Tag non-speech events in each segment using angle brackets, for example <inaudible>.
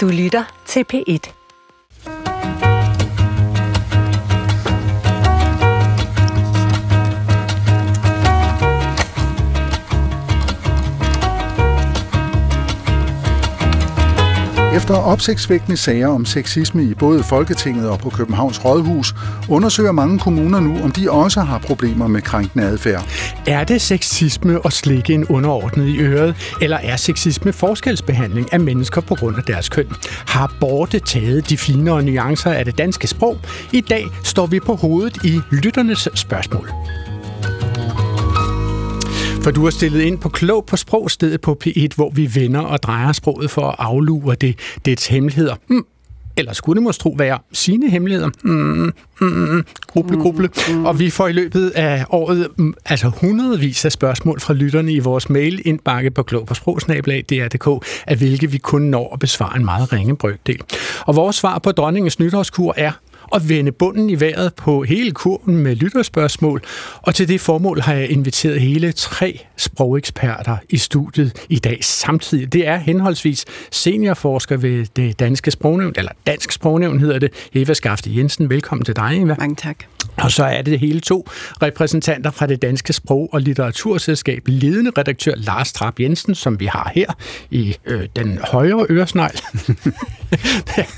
Du lytter til P1. Efter opsigtsvækkende sager om sexisme i både Folketinget og på Københavns Rådhus, undersøger mange kommuner nu, om de også har problemer med krænkende adfærd. Er det sexisme at slikke en underordnet i øret, eller er sexisme forskelsbehandling af mennesker på grund af deres køn? Har Borte taget de finere nuancer af det danske sprog? I dag står vi på hovedet i lytternes spørgsmål. For du har stillet ind på Klog på Sprogstedet på P1, hvor vi vender og drejer sproget for at aflure det, dets hemmeligheder. Hmm. Eller skulle det måske tro være sine hemmeligheder? Mm, mm, mm, gruble, gruble. Mm. Og vi får i løbet af året mm, altså hundredvis af spørgsmål fra lytterne i vores mail indbakke på klog på sprogsnabelag.dr.dk, af hvilke vi kun når at besvare en meget ringe brøkdel. Og vores svar på dronningens nytårskur er og vende bunden i vejret på hele kurven med lytterspørgsmål. Og til det formål har jeg inviteret hele tre sprogeksperter i studiet i dag samtidig. Det er henholdsvis seniorforsker ved det danske sprognævn, eller dansk sprognævn hedder det, Eva Skafte Jensen. Velkommen til dig, Eva. Mange tak. Og så er det hele to repræsentanter fra det danske sprog- og litteraturselskab, ledende redaktør Lars Trap Jensen, som vi har her i øh, den højre øresnegl.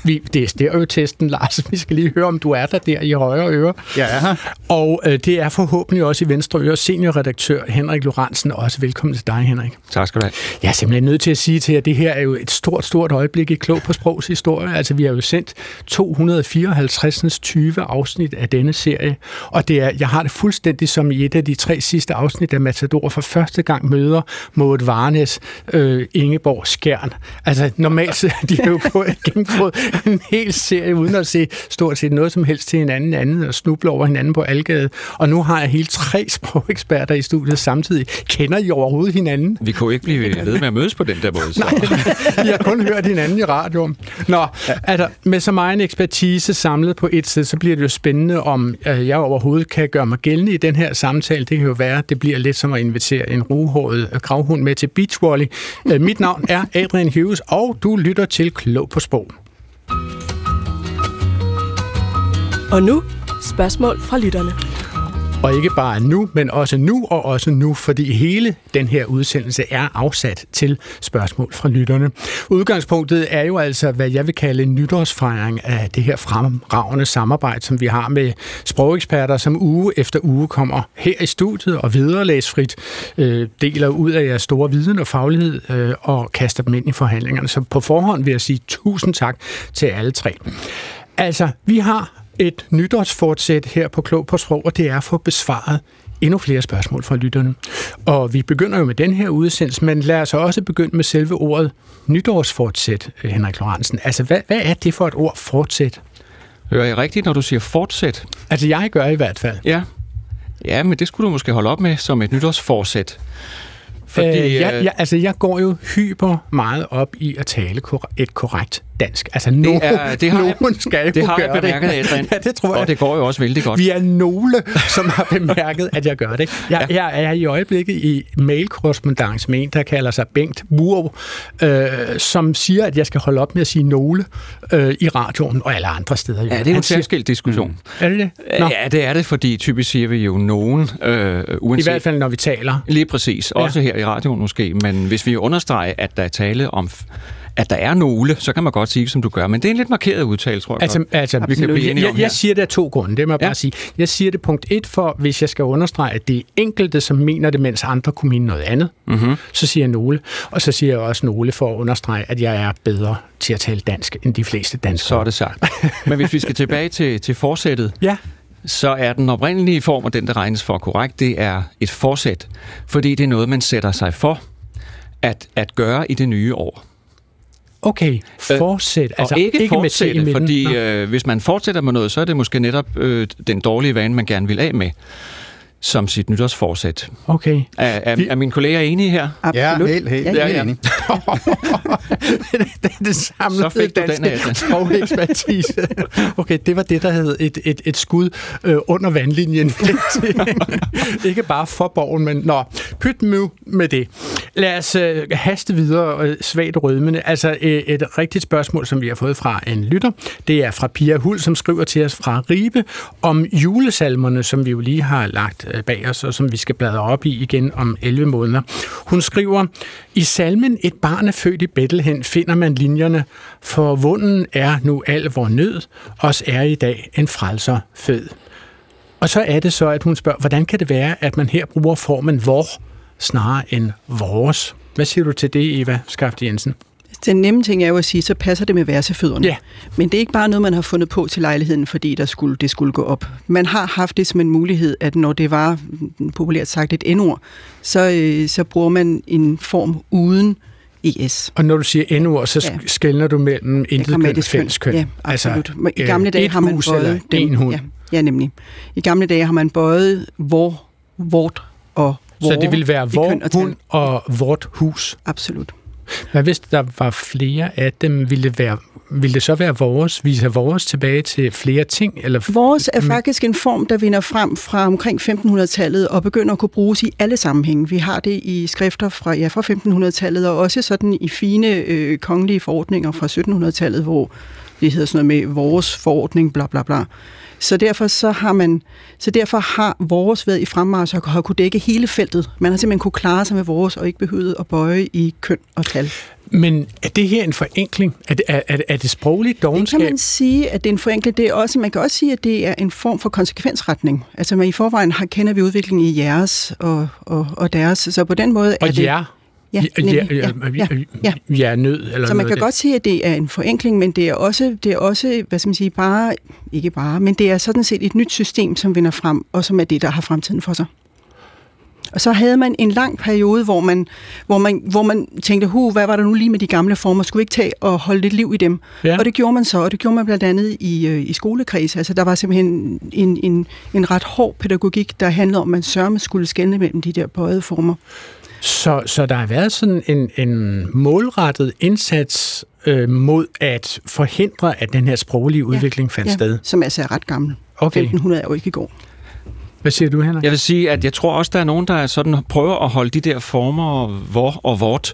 <laughs> det er stereotesten, Lars. Vi skal lige høre, om du er der der i højre øre. Ja, her. Og øh, det er forhåbentlig også i venstre øre seniorredaktør Henrik Lorentzen. Også velkommen til dig, Henrik. Tak skal du have. Jeg er simpelthen nødt til at sige til jer, at det her er jo et stort, stort øjeblik i Klog på Sprogs historie. Altså, vi har jo sendt 254. 20 afsnit af denne serie, og det er, jeg har det fuldstændig som i et af de tre sidste afsnit af Matador for første gang møder Maud Varnes, øh, Ingeborg Skjern. Altså, normalt så er de jo på gennemgået en hel serie, uden at se stort set noget som helst til hinanden anden, og snuble over hinanden på Algade. Og nu har jeg hele tre <laughs> sprogeksperter i studiet samtidig. Kender I overhovedet hinanden? Vi kunne ikke blive <laughs> ved med at mødes på den der måde. Så. Nej, I har kun hørt hinanden i radioen. Nå, altså, med så meget ekspertise samlet på et sted, så bliver det jo spændende, om øh, jeg overhovedet kan gøre mig gældende i den her samtale. Det kan jo være, at det bliver lidt som at invitere en ruhåret øh, gravhund med til Beachvolley. Øh, mit navn er Adrian Hughes, og du lytter til Klog på Sprog. Og nu spørgsmål fra lytterne. Og ikke bare nu, men også nu og også nu, fordi hele den her udsendelse er afsat til spørgsmål fra lytterne. Udgangspunktet er jo altså, hvad jeg vil kalde en nytårsfejring af det her fremragende samarbejde, som vi har med sprogeksperter, som uge efter uge kommer her i studiet og viderelæsfrit øh, deler ud af jeres store viden og faglighed øh, og kaster dem ind i forhandlingerne. Så på forhånd vil jeg sige tusind tak til alle tre. Altså, vi har et nytårsfortsæt her på Klog på Sprog, og det er at få besvaret endnu flere spørgsmål fra lytterne. Og vi begynder jo med den her udsendelse, men lad os også begynde med selve ordet nytårsfortsæt, Henrik Lorentzen. Altså, hvad, hvad er det for et ord, fortsæt? Hører jeg rigtigt, når du siger fortsæt? Altså, jeg gør i hvert fald. Ja. Ja, men det skulle du måske holde op med som et nytårsforsæt. Fordi, øh, jeg, jeg, altså, jeg går jo hyper meget op i at tale et korrekt dansk. Altså, det nogen, er, det har nogen jeg, skal det jo har gøre jeg bemærket, det. Adrian. ja, det tror jeg. Og det går jo også vældig godt. Vi er nogle, som har bemærket, at jeg gør det. Jeg, ja. jeg er i øjeblikket i mailkorrespondance med en, der kalder sig Bengt Murv, øh, som siger, at jeg skal holde op med at sige nogle øh, i radioen og alle andre steder. Ja, det er jo en særskilt diskussion. Mm. Er det det? Nå. Ja, det er det, fordi typisk siger vi jo nogen, øh, uanset... I hvert fald, når vi taler. Lige præcis. Også ja. her i radioen måske. Men hvis vi understreger, at der er tale om at der er nogle, så kan man godt sige, som du gør. Men det er en lidt markeret udtale, tror jeg altså, godt. Altså, vi kan blive jeg, jeg, jeg siger det af to grunde, det må jeg ja. bare sige. Jeg siger det punkt et for, hvis jeg skal understrege, at det er enkelte, som mener det, mens andre kunne mene noget andet. Mm-hmm. Så siger jeg nogle. Og så siger jeg også nogle for at understrege, at jeg er bedre til at tale dansk end de fleste danskere. Så er det sagt. Men hvis vi skal tilbage til, til forsættet, ja så er den oprindelige form, og den, der regnes for korrekt, det er et forsæt, fordi det er noget, man sætter sig for at, at gøre i det nye år. Okay, fortsæt. Øh, altså, ikke, ikke fortsætte, med fordi øh, hvis man fortsætter med noget, så er det måske netop øh, den dårlige vane, man gerne vil af med. Som sit nytårsforsæt. Okay. Er, er, er mine kolleger enige her? Absolut. Ja, helt, helt, Ja, ja. enig. det er <laughs> det samlede Så fik du den danske af, Adrian. sprogekspertise. <laughs> Okay, det var det, der hed et, et, et skud øh, under vandlinjen. <laughs> Ikke bare for borgen, men nå, pyt nu med det. Lad os øh, haste videre, øh, svagt rødmende. Altså øh, et rigtigt spørgsmål, som vi har fået fra en lytter. Det er fra Pia Hul, som skriver til os fra Ribe om julesalmerne, som vi jo lige har lagt Øh, bag os, og som vi skal bladre op i igen om 11 måneder. Hun skriver, i salmen Et barn er født i Bethlehem finder man linjerne, for vunden er nu al vor nød, os er i dag en frelser fød. Og så er det så, at hun spørger, hvordan kan det være, at man her bruger formen vor snarere end vores? Hvad siger du til det, Eva Skaft Jensen? Den nemme ting er jo at sige, så passer det med versefødderne. Ja. Men det er ikke bare noget, man har fundet på til lejligheden, fordi der skulle, det skulle gå op. Man har haft det som en mulighed, at når det var populært sagt et endord, så, øh, så bruger man en form uden es. Og når du siger endord, så Ja. skældner du mellem intet køn og fælles køn. Ja, absolut. Altså, I gamle øh, dage et har man bøjet en hund. Ja, ja, nemlig. I gamle dage har man bøjet hvor, vort og hvor. Så det vil være vor hund og vort hus. Absolut. Hvad hvis der var flere af dem? Ville det, være, ville det så være vores? Vise vores tilbage til flere ting? Eller Vores er faktisk en form, der vinder frem fra omkring 1500-tallet og begynder at kunne bruges i alle sammenhænge. Vi har det i skrifter fra, ja, fra 1500-tallet og også sådan i fine øh, kongelige forordninger fra 1700-tallet, hvor det hedder sådan noget med vores forordning, bla bla bla. Så derfor, så har man, så derfor har vores været i fremmarch har kunne dække hele feltet. Man har simpelthen kunne klare sig med vores og ikke behøvet at bøje i køn og tal. Men er det her en forenkling? Er det, er, er, er det sprogligt Det kan dogenskab? man sige, at det er en forenkling. Det er også, man kan også sige, at det er en form for konsekvensretning. Altså man i forvejen har, kender vi udviklingen i jeres og, og, og deres. Så på den måde er Og det... ja, Ja, ja, nemlig. ja, ja, ja, ja. ja, nød. Eller Så man kan det. godt sige, at det er en forenkling, men det er også, det er også hvad skal man sige, bare, ikke bare, men det er sådan set et nyt system, som vinder frem, og som er det, der har fremtiden for sig. Og så havde man en lang periode, hvor man, hvor man, hvor man tænkte, hu, hvad var der nu lige med de gamle former? Skulle vi ikke tage og holde lidt liv i dem? Ja. Og det gjorde man så, og det gjorde man blandt andet i, øh, i skolekreds. Altså, der var simpelthen en, en, en ret hård pædagogik, der handlede om, at man sørme skulle skelne mellem de der bøjede former. Så, så der har været sådan en, en målrettet indsats øh, mod at forhindre, at den her sproglige udvikling fandt sted. Som altså er ret gammel. Okay. 1500 er jo ikke i går. Hvad siger du, Henrik? Jeg vil sige, at jeg tror også, der er nogen, der sådan prøver at holde de der former, hvor og vort,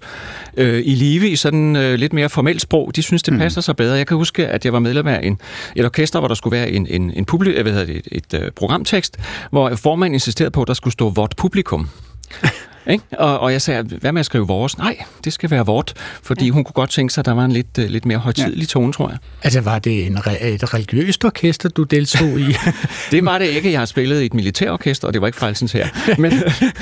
øh, i live i sådan øh, lidt mere formelt sprog. De synes, det passer sig bedre. Jeg kan huske, at jeg var medlem af en, et orkester, hvor der skulle være en, en, en publi, øh, hvad hedder det, et, et øh, programtekst, hvor formanden insisterede på, at der skulle stå vort publikum. Ikke? Og, og jeg sagde, hvad med at skrive vores? Nej, det skal være vort, fordi ja. hun kunne godt tænke sig, at der var en lidt, øh, lidt mere højtidelig tone, tror jeg. Altså, var det en, re- et religiøst orkester, du deltog i? <laughs> Det var det ikke. Jeg har spillet i et militærorkester, og det var ikke frelsens her. Men,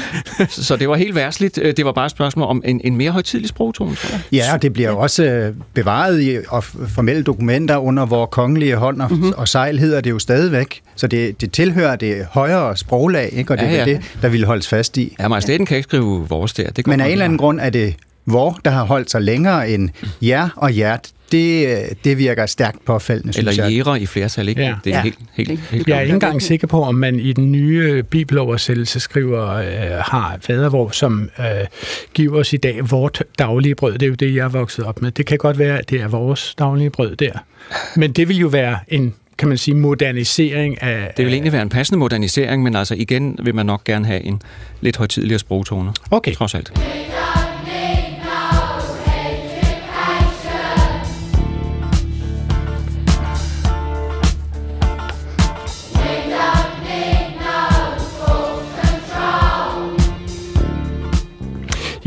<laughs> så det var helt værsligt. Det var bare et spørgsmål om en, en mere højtidlig sprogtone, tror jeg. Ja, og det bliver jo også øh, bevaret i og formelle dokumenter under hvor kongelige hånd og, mm-hmm. og sejl hedder det jo stadigvæk. Så det, det tilhører det højere sproglag, ikke? og det Ja, er ja. det, der ville holdes fast i. Ja, majestæten kan ikke skrive vores der. Det går Men af en eller anden grund er det hvor, der har holdt sig længere end jer og hjert. Det, det virker stærkt påfaldende, synes Eller jeg. jæger i flertal, ikke? Ja. Det er Ja. helt, helt, Det- helt Jeg er ikke engang sikker på, om man i den nye bibeloversættelse skriver, øh, har fadervor, som øh, giver os i dag vort daglige brød. Det er jo det, jeg er vokset op med. Det kan godt være, at det er vores daglige brød der. Men det vil jo være en, kan man sige, modernisering af... Det vil egentlig være en passende modernisering, men altså igen vil man nok gerne have en lidt højtidligere sprogtone. Okay. Trods alt.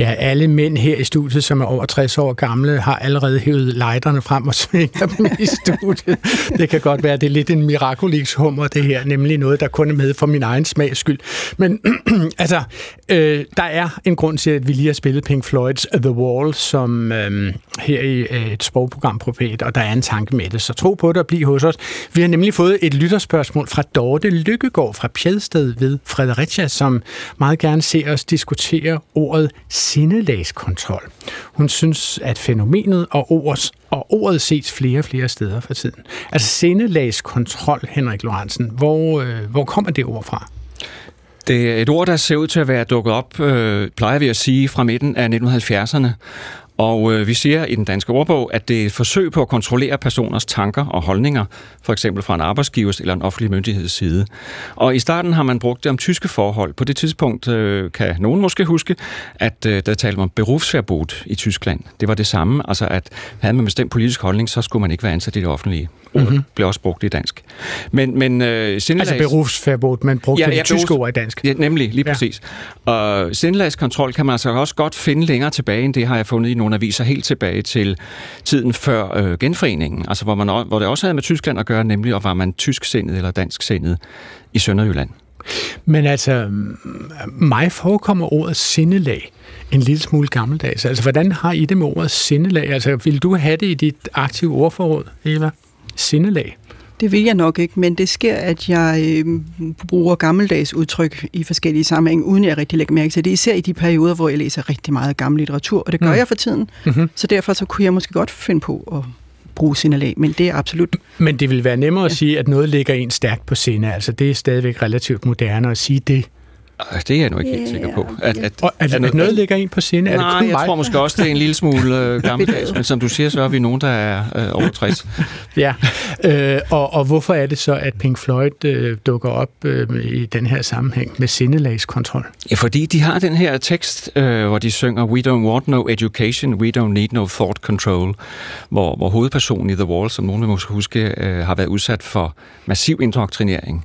Ja, alle mænd her i studiet, som er over 60 år gamle, har allerede hævet lejderne frem og svinger dem i studiet. Det kan godt være, det er lidt en miraculix hummer, det her, nemlig noget, der kun er med for min egen smags skyld. Men <clears throat> altså, øh, der er en grund til, at vi lige har spillet Pink Floyds The Wall, som øh, her i øh, et sprogprogram på P1, og der er en tanke med det, så tro på det og bliv hos os. Vi har nemlig fået et lytterspørgsmål fra Dorte Lykkegaard fra Pjedsted ved Fredericia, som meget gerne ser os diskutere ordet sindelagskontrol. Hun synes, at fænomenet og, ords, og ordet ses flere og flere steder for tiden. Altså sindelagskontrol, Henrik Lorentzen, hvor, øh, hvor kommer det ord fra? Det er et ord, der ser ud til at være dukket op, øh, plejer vi at sige, fra midten af 1970'erne. Og øh, vi siger i den danske ordbog, at det er et forsøg på at kontrollere personers tanker og holdninger, for eksempel fra en arbejdsgivers eller en offentlig myndigheds side. Og i starten har man brugt det om tyske forhold. På det tidspunkt øh, kan nogen måske huske, at øh, der talte om berufsverbot i Tyskland. Det var det samme, altså at havde man bestemt politisk holdning, så skulle man ikke være ansat i det offentlige. Ordet mm-hmm. blev også brugt i dansk. Men, men øh, sindelags... Altså berufsverbot, man brugte ja, ja, det tyske ord i dansk. Ja, nemlig, lige ja. præcis. Og sindelagskontrol kan man altså også godt finde længere tilbage, end det har jeg fundet i nogle aviser helt tilbage til tiden før øh, genforeningen, altså hvor, man, hvor det også havde med Tyskland at gøre, nemlig og var man tysksindet eller dansksindet i Sønderjylland. Men altså, mig forekommer ordet sindelag en lille smule gammeldags. Altså, hvordan har I det med ordet sindelag? Altså, vil du have det i dit aktive ordforråd, Eva? Sindelag? Det vil jeg nok ikke, men det sker, at jeg øh, bruger gammeldags udtryk i forskellige sammenhænge, uden jeg rigtig lægger mærke til det. Især i de perioder, hvor jeg læser rigtig meget gammel litteratur, og det gør mm. jeg for tiden. Mm-hmm. Så derfor så kunne jeg måske godt finde på at bruge sindelag, men det er absolut... Men det vil være nemmere at sige, at noget ligger en stærkt på sinde. Altså det er stadigvæk relativt moderne at sige det. Det er jeg nu ikke helt sikker på. At, at, at, at, at noget ligger ind på sinde? Nej, er det jeg mig? tror måske også, det er en lille smule øh, <laughs> gammeldags, men som du siger, så er vi nogen, der er øh, over 60. <laughs> ja, øh, og, og hvorfor er det så, at Pink Floyd øh, dukker op øh, i den her sammenhæng med sindelagskontrol? Ja, fordi de har den her tekst, øh, hvor de synger We don't want no education, we don't need no thought control, hvor, hvor hovedpersonen i The Wall, som nogen vil måske huske, øh, har været udsat for massiv indoktrinering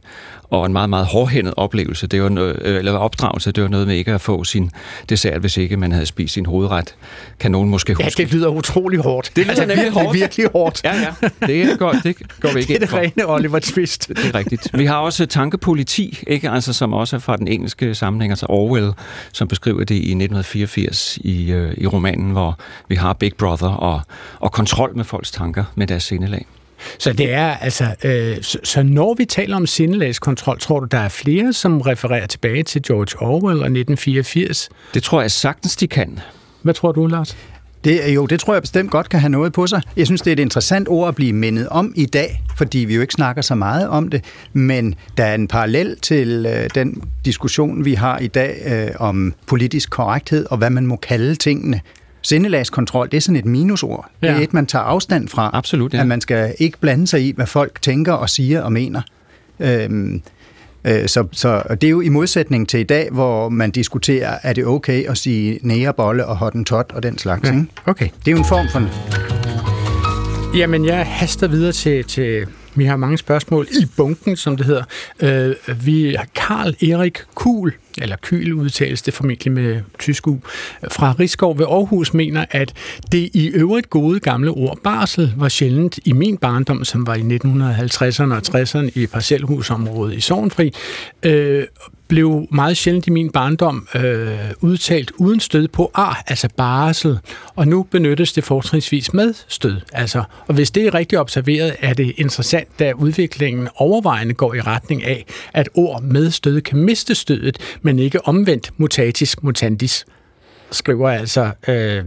og en meget, meget hårdhændet oplevelse. Det var noget, øh, eller opdragelse, det var noget med ikke at få sin dessert, hvis ikke man havde spist sin hovedret. Kan nogen måske huske? Ja, det lyder utrolig hårdt. Det lyder altså, virkelig, hårdt. virkelig hårdt. Ja, ja. Det går, det går vi ikke Det er det rene Oliver Twist. Det er rigtigt. Vi har også tankepoliti, ikke? Altså, som også er fra den engelske sammenhæng, altså Orwell, som beskriver det i 1984 i, øh, i romanen, hvor vi har Big Brother og, og kontrol med folks tanker med deres sindelag. Så det er altså, øh, så, så når vi taler om sindelagskontrol, tror du, der er flere, som refererer tilbage til George Orwell og 1984? Det tror jeg sagtens, de kan. Hvad tror du, Lars? Det, jo, det tror jeg bestemt godt kan have noget på sig. Jeg synes, det er et interessant ord at blive mindet om i dag, fordi vi jo ikke snakker så meget om det, men der er en parallel til øh, den diskussion, vi har i dag øh, om politisk korrekthed og hvad man må kalde tingene. Sindelagskontrol, det er sådan et minusord. Ja. Det er et, man tager afstand fra. Absolut, ja. At man skal ikke blande sig i, hvad folk tænker og siger og mener. Øhm, øh, så, så det er jo i modsætning til i dag, hvor man diskuterer, er det okay at sige nærebolle og hottentot og den slags. Ja. Ikke? Okay. Det er jo en form for... Jamen, jeg haster videre til, til vi har mange spørgsmål i bunken, som det hedder. Øh, vi har Karl Erik Kuhl, eller Kyl udtales det formentlig med tysk u, fra Rigskov ved Aarhus mener, at det i øvrigt gode gamle ord barsel var sjældent i min barndom, som var i 1950'erne og 60'erne i parcelhusområdet i Sovnfri, øh, blev meget sjældent i min barndom øh, udtalt uden stød på ar, altså barsel, og nu benyttes det fortrinsvis med stød. Altså, og hvis det er rigtigt observeret, er det interessant, da udviklingen overvejende går i retning af, at ord med stød kan miste stødet, men ikke omvendt mutatis mutandis skriver altså øh,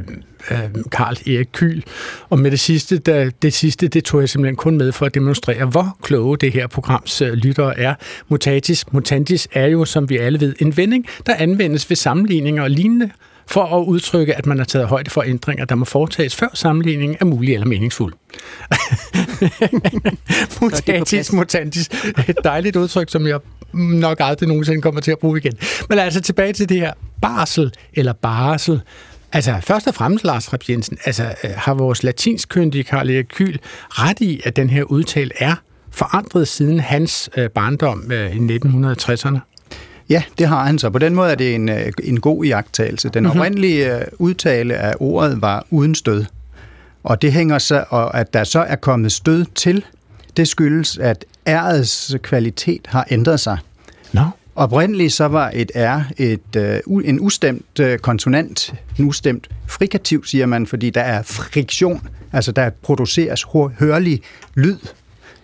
øh, Karl Erik Kyl. Og med det sidste, der, det sidste, det tog jeg simpelthen kun med for at demonstrere, hvor kloge det her programs øh, lyttere er. Mutatis mutandis er jo, som vi alle ved, en vending, der anvendes ved sammenligninger og lignende, for at udtrykke, at man har taget højde for ændringer, der må foretages før sammenligningen er mulig eller meningsfuld. <laughs> Mutatis mutandis. Et dejligt udtryk, som jeg nok aldrig nogensinde kommer til at bruge igen. Men altså tilbage til det her barsel eller barsel. Altså først og fremmest, Lars Rapp Jensen, altså, øh, har vores latinskyndige Karl Erik Kyl ret i, at den her udtale er forandret siden hans øh, barndom øh, i 1960'erne? Ja, det har han så. På den måde er det en, øh, en god iagttagelse. Den mm-hmm. oprindelige øh, udtale af ordet var uden stød. Og det hænger så, og at der så er kommet stød til, det skyldes, at ærets kvalitet har ændret sig. No. Oprindeligt så var et R et, uh, en ustemt uh, konsonant, en ustemt frikativ, siger man, fordi der er friktion, altså der produceres hørlig lyd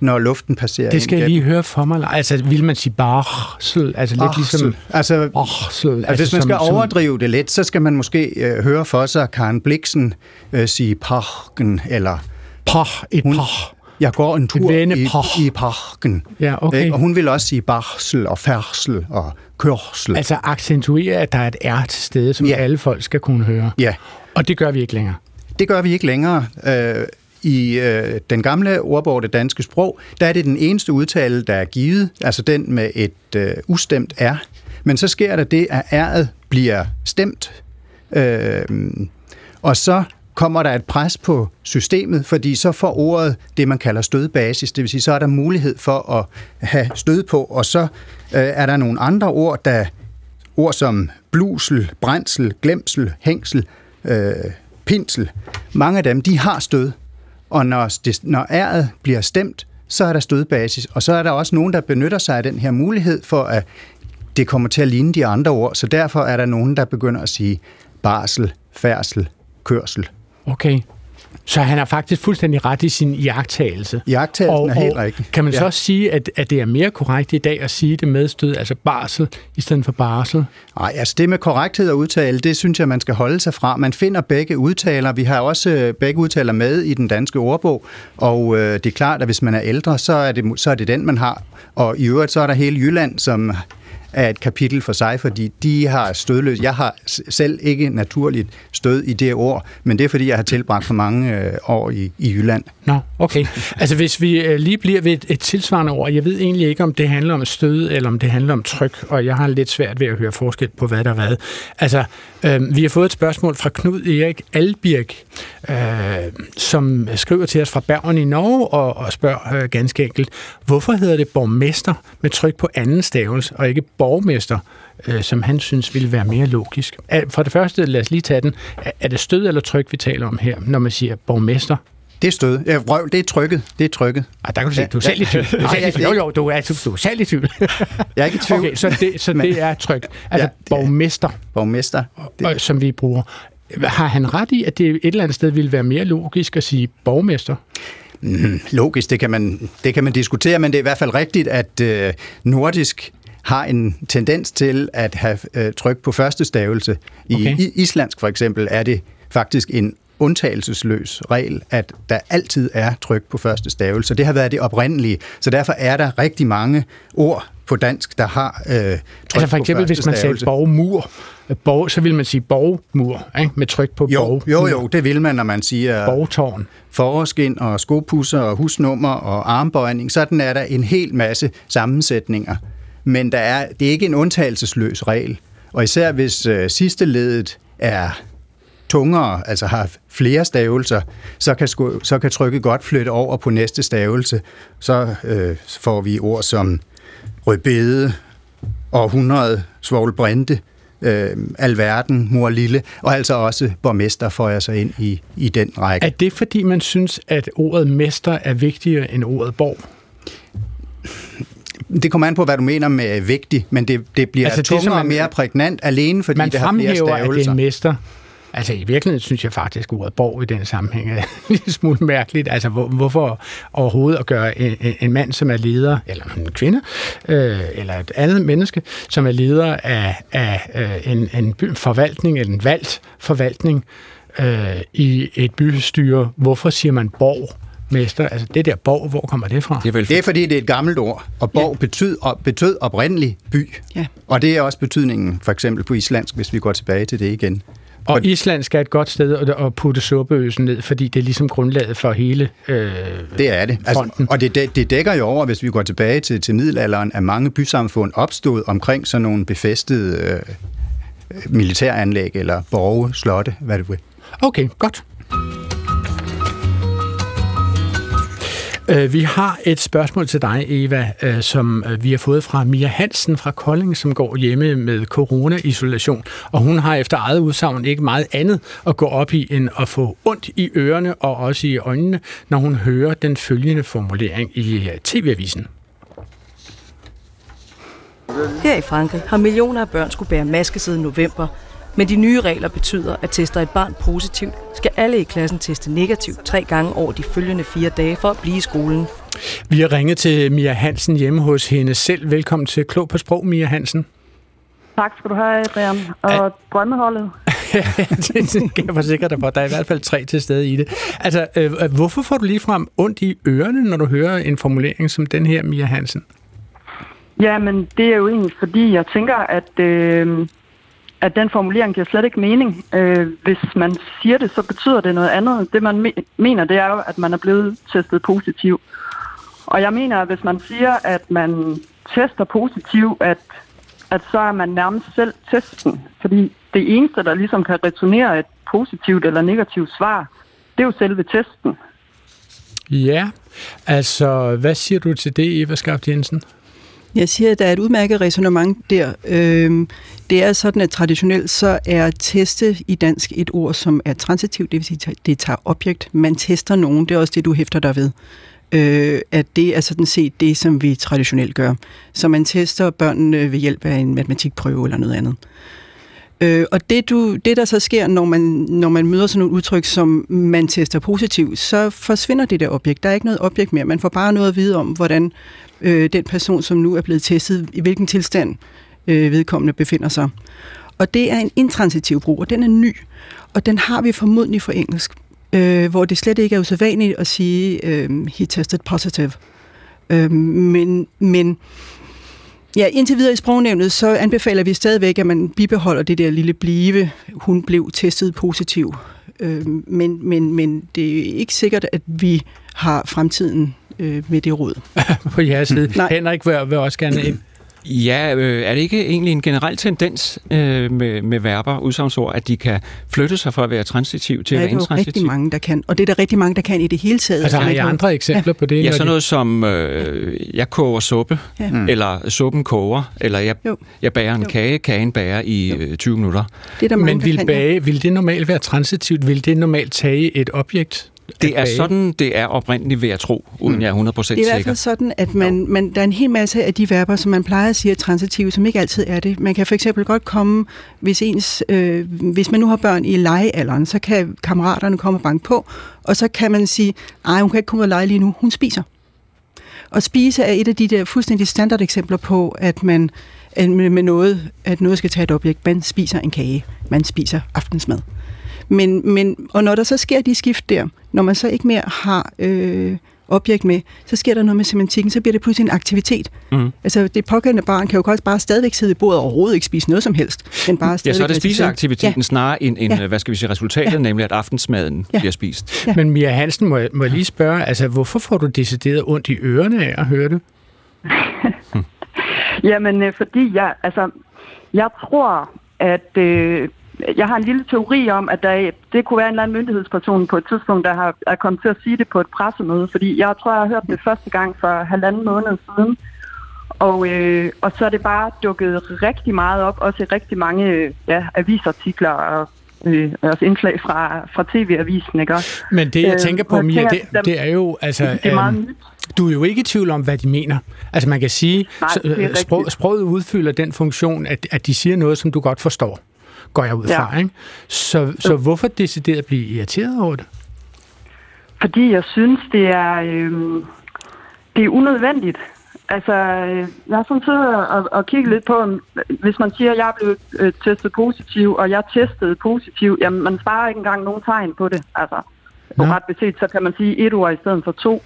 når luften passerer Det skal jeg lige høre for mig. Altså, vil man sige barsel? Altså lidt ligesom... Altså, barsel, altså, altså hvis man skal som, overdrive det lidt, så skal man måske øh, høre for sig Karen Bliksen øh, sige parken, eller... Par, et hun, par. Jeg går en tur i, i parken. Ja, okay. Ikke? Og hun vil også sige barsel og færsel og kørsel. Altså accentuere, at der er et R til stede, som ja. alle folk skal kunne høre. Ja, Og det gør vi ikke længere. det gør vi ikke længere. Øh, I øh, den gamle ordbog, det danske sprog, der er det den eneste udtale, der er givet, altså den med et øh, ustemt R. Men så sker der det, at R'et bliver stemt, øh, og så kommer der et pres på systemet, fordi så får ordet det, man kalder stødbasis, det vil sige, så er der mulighed for at have stød på, og så øh, er der nogle andre ord, der ord som blusel, brændsel, glemsel, hængsel, øh, pinsel, mange af dem, de har stød. Og når, det, når æret bliver stemt, så er der stødbasis. Og så er der også nogen, der benytter sig af den her mulighed for, at det kommer til at ligne de andre ord. Så derfor er der nogen, der begynder at sige barsel, færsel, kørsel. Okay. Så han har faktisk fuldstændig ret i sin iagttagelse. Iagttagelsen er helt rigtig. Kan man så Ja. også sige, at, at det er mere korrekt i dag at sige det med stød, altså barsel, i stedet for barsel? Nej, altså det med korrekthed og udtale, det synes jeg, man skal holde sig fra. Man finder begge udtaler. Vi har også øh, begge udtaler med i den danske ordbog, og øh, det er klart, at hvis man er ældre, så er, det, så er det den, man har. Og i øvrigt, så er der hele Jylland, som er et kapitel for sig, fordi de har stødløs. Jeg har selv ikke naturligt stød i det ord, men det er, fordi jeg har tilbragt for mange øh, år i, i Jylland. Nå, okay. Altså hvis vi øh, lige bliver ved et, et tilsvarende ord, jeg ved egentlig ikke, om det handler om stød, eller om det handler om tryk, og jeg har lidt svært ved at høre forskel på, hvad der er hvad. Altså, øh, vi har fået et spørgsmål fra Knud Erik Albirk, øh, som skriver til os fra Bergen i Norge, og, og spørger øh, ganske enkelt, hvorfor hedder det borgmester med tryk på anden stavelse, og ikke borgmester, øh, som han synes ville være mere logisk? For det første, lad os lige tage den. Er, det stød eller tryk, vi taler om her, når man siger borgmester? Det er stød. Ja, røv, det er trykket. Det er trykket. Ej, der kan du se, du er selv i tvivl. Du er selv i tvivl. Jo, jo, du er, du er selv i tvivl. Jeg er ikke i tvivl. Okay, så det, så det er tryk. Altså Ja, ja, borgmester, Borgmester. Det, det. som vi bruger. Har han ret i, at det et eller andet sted ville være mere logisk at sige borgmester? Logisk, det kan, man, det kan man diskutere, men det er i hvert fald rigtigt, at øh, nordisk har en tendens til at have øh, tryk på første stavelse. I, Okay. I islandsk for eksempel er det faktisk en undtagelsesløs regel, at der altid er tryk på første stavelse. Det har været det oprindelige, så derfor er der rigtig mange ord på dansk, der har øh, tryk Altså for eksempel, hvis man sagde borgmur, borg, så vil man sige borgmur, ikke? med tryk på Jo, borg. jo, jo, det vil man, når man siger Borgtårn. forårskin og skopusser og husnummer og armbøjning. Sådan er der en hel masse sammensætninger. Men der er, det er ikke en undtagelsesløs regel. Og især hvis øh, sidste ledet er tungere, altså har flere stavelser, så kan, sku, så kan trykket godt flytte over på næste stavelse. Så øh, får vi ord som rødbede, århundrede, svoglbrinte, øh, alverden, mor lille, og altså også borgmester får jeg så ind i, i den række. Er det fordi, man synes, at ordet mester er vigtigere end ordet borg? Det kommer an på, hvad du mener med vigtig, men det, det bliver Altså, altså, det, som tungere og man- mere prægnant alene, fordi Man det har flere fremhæver, at det er stavelser. en mester. Altså i virkeligheden synes jeg faktisk, at ordet borg i den sammenhæng er <laughs> en smule mærkeligt. Altså hvor, hvorfor overhovedet at gøre en, en- mand, som er leder, eller en kvinde, øh, eller et andet menneske, som er leder af, af øh, en, en forvaltning, eller en valgt forvaltning øh, i et bystyre, hvorfor siger man borg? Mester, altså det der borg, hvor kommer det fra? Det er vel Det er fordi, det er et gammelt ord, og borg ja. betød, op, betød oprindelig by. Ja. Og det er også betydningen, for eksempel på islandsk, hvis vi går tilbage til det igen. Og islandsk er et godt sted at, putte suppeøsen ned, fordi det er ligesom grundlaget for hele øh, Det er det. Fronten. Altså, og det, det, det dækker jo over, hvis vi går tilbage til, til middelalderen, at mange bysamfund opstod omkring sådan nogle befæstede øh, militæranlæg eller borge, slotte, hvad det vil. Okay, godt. Øh, vi har et spørgsmål til dig, Eva, øh, som øh, vi har fået fra Mia Hansen fra Kolding, som går hjemme med corona-isolation. Og hun har efter eget udsagn ikke meget andet at gå op i, end at få ondt i ørerne og også i øjnene, når hun hører den følgende formulering i TV-avisen. Her i Frankrig har millioner af børn skulle bære maske siden november, men de nye regler betyder, at tester et barn positivt, skal alle i klassen teste negativt tre gange over de følgende fire dage for at blive i skolen. Vi har ringet til Mia Hansen hjemme hos hende selv. Velkommen til Klog på Sprog, Mia Hansen. Tak skal du have, Adrian. Og drømmeholdet. <laughs> det kan jeg forsikre dig for. Der er i hvert fald tre til stede i det. Altså, øh, hvorfor får du lige frem ondt i ørerne, når du hører en formulering som den her, Mia Hansen? Jamen, det er jo egentlig, fordi jeg tænker, at, øh, at den formulering giver slet ikke mening. Øh, hvis man siger det, så betyder det noget andet. Det, man me- mener, det er jo, at man er blevet testet positiv. Og jeg mener, at hvis man siger, at man tester positiv, at, at så er man nærmest selv testen. Fordi det eneste, der ligesom kan returnere et positivt eller negativt svar, det er jo selve testen. Ja, altså, hvad siger du til det, Eva Skaft Jensen? Jeg siger, at der er et udmærket resonemang der. Øhm, det er sådan, at traditionelt så er teste i dansk et ord, som er transitivt, det vil sige, det tager objekt. Man tester nogen, det er også det, du hæfter dig ved. Øh, at det er sådan set det, som vi traditionelt gør. Så man tester børnene ved hjælp af en matematikprøve eller noget andet. Øh, Øh, og det, du, det, der så sker, når man, når man møder sådan nogle udtryk, som man tester positivt, så forsvinder det der objekt. Der er ikke noget objekt mere. Man får bare noget at vide om, hvordan øh, den person, som nu er blevet testet, i hvilken tilstand øh, vedkommende befinder sig. Og det er en intransitiv brug, og den er ny. Og den har vi formodentlig for engelsk, øh, hvor det slet ikke er usædvanligt at sige, øh, he tested positive. Øh, men, men Ja, indtil videre i sprognævnet, så anbefaler vi stadigvæk, at man bibeholder det der lille blive. Hun blev testet positiv. Øh, men, men, men det er ikke sikkert, at vi har fremtiden øh, med det råd. <laughs> På jeres side. Nej. Henrik vil, vil også gerne. <clears throat> Ja, øh, er det ikke egentlig en generel tendens øh, med, med verber, udsagnsord, at de kan flytte sig fra at være transitiv til ja, at være intransitiv? det er rigtig mange, der kan. Og det er der rigtig mange, der kan i det hele taget. Altså har I andre eksempler ja. på det? Ja, sådan noget som, øh, jeg koger suppe, ja. eller suppen koger, eller jeg, jeg bager en jo. kage, kagen bager i øh, 20 minutter. Det er der mange, Men vil, kan, bage, ja. vil det normalt være transitivt? Vil det normalt tage et objekt? Det er sådan, det er oprindeligt ved at tro, uden mm. jeg er 100% sikker. Det er i hvert fald sådan, at man, man, der er en hel masse af de verber, som man plejer at sige er transitive, som ikke altid er det. Man kan for eksempel godt komme, hvis, ens, øh, hvis man nu har børn i legealderen, så kan kammeraterne komme og banke på, og så kan man sige, nej, hun kan ikke komme og lege lige nu, hun spiser. Og spise er et af de der fuldstændig standard eksempler på, at man med noget, at noget skal tage et objekt. Man spiser en kage, man spiser aftensmad. Men, men, og når der så sker de skift der, når man så ikke mere har øh, objekt med, så sker der noget med semantikken, så bliver det pludselig en aktivitet. Mm. Altså det pågældende barn kan jo godt bare stadigvæk sidde i bordet og overhovedet ikke spise noget som helst. Men bare ja, så er det spiseaktiviteten ja. snarere end, end ja. hvad skal vi sige, resultatet, ja. nemlig at aftensmaden ja. bliver spist. Ja. Men Mia Hansen, må jeg, må jeg lige spørge, altså hvorfor får du decideret ondt i ørerne af at høre det? <laughs> Jamen, øh, fordi jeg, altså, jeg tror, at øh, jeg har en lille teori om, at der, det kunne være en eller anden myndighedsperson på et tidspunkt, der har, er kommet til at sige det på et pressemøde, fordi jeg tror, jeg har hørt det første gang for halvanden måned siden. Og, øh, og så er det bare dukket rigtig meget op, også i rigtig mange ja, avisartikler og øh, også indslag fra, fra tv-avisen. Ikke? Men det, jeg øh, tænker på, Mia, det, det er jo... Altså, det er meget øhm, nyt. Du er jo ikke i tvivl om, hvad de mener. Altså man kan sige, Nej, sprog, sproget udfylder den funktion, at, at de siger noget, som du godt forstår går jeg ud fra. Ja. Ikke? Så, så hvorfor decideret blive irriteret over det? Fordi jeg synes, det er, øh, det er unødvendigt. Altså, øh, jeg har sådan siddet og, og kigget lidt på, hvis man siger, at jeg er blevet øh, testet positiv, og jeg testede positiv, jamen man sparer ikke engang nogen tegn på det. Altså, på ret beset, så kan man sige et ord i stedet for to.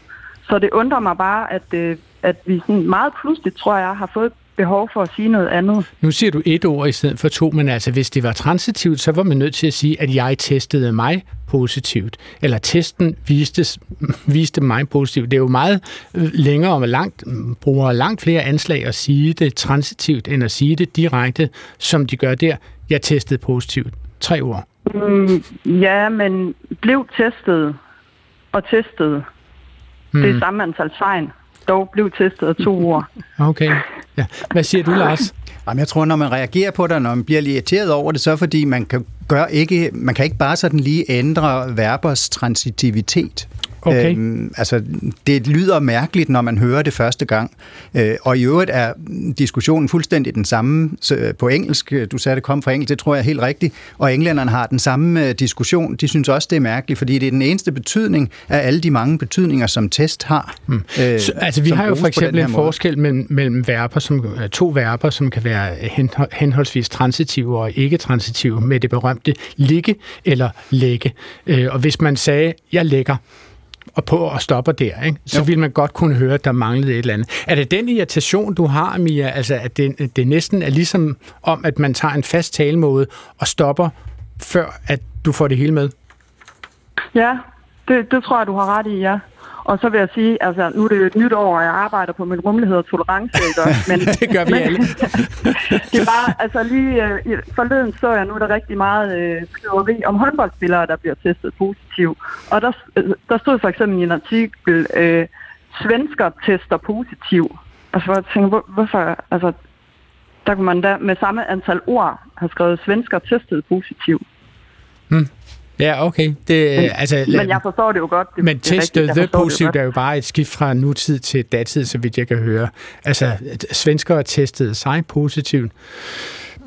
Så det undrer mig bare, at, øh, at vi sådan meget pludselig, tror jeg, har fået behov for at sige noget andet. Nu siger du et ord i stedet for to, men altså hvis det var transitivt, så var man nødt til at sige, at jeg testede mig positivt, eller testen viste, viste mig positivt. Det er jo meget øh, længere og langt, bruger langt flere anslag at sige det transitivt, end at sige det direkte, som de gør der. Jeg testede positivt. Tre ord. Mm, ja, men blev testet og testet. Mm. Det er samme antal tegn dog blev testet af to ord. Okay. Ja. Hvad siger du, Lars? Jamen, jeg tror, når man reagerer på det, når man bliver irriteret over det, så er fordi man kan, gør ikke, man kan ikke bare sådan lige ændre verbers transitivitet. Okay. Øhm, altså, det lyder mærkeligt, når man hører det første gang. Øh, og i øvrigt er diskussionen fuldstændig den samme så, på engelsk. Du sagde, det kom fra engelsk, det tror jeg er helt rigtigt. Og englænderne har den samme øh, diskussion. De synes også, det er mærkeligt, fordi det er den eneste betydning af alle de mange betydninger, som test har. Hmm. Øh, så, altså, vi har jo for eksempel en forskel mellem, mellem verber, som, øh, to verber, som kan være henholdsvis transitive og ikke-transitive, med det berømte ligge eller lægge. Øh, og hvis man sagde, jeg lægger, og på og stopper der, ikke? så jo. vil man godt kunne høre, at der manglede et eller andet. Er det den irritation, du har, Mia, altså at det, det næsten er ligesom om, at man tager en fast talemåde og stopper, før at du får det hele med? Ja, det, det tror jeg, du har ret i, ja. Og så vil jeg sige, altså nu er det et nyt år, og jeg arbejder på min rummelighed og tolerance, ikke? <laughs> Men, det gør vi <laughs> men, alle. <laughs> det var, altså lige øh, forleden så jeg nu er der rigtig meget øh, skriveri om håndboldspillere, der bliver testet positiv. Og der, øh, der stod for eksempel i en artikel, øh, svensker tester positiv. Og så jeg tænkte, hvor, hvorfor, altså, der kunne man da med samme antal ord have skrevet svensker testet positiv. Hmm. Ja, okay. Det, men, altså, men jeg forstår det jo godt. Det, men test the positivt er jo bare et skift fra nutid til datid, så vidt jeg kan høre. Altså, svenskere testede sig positivt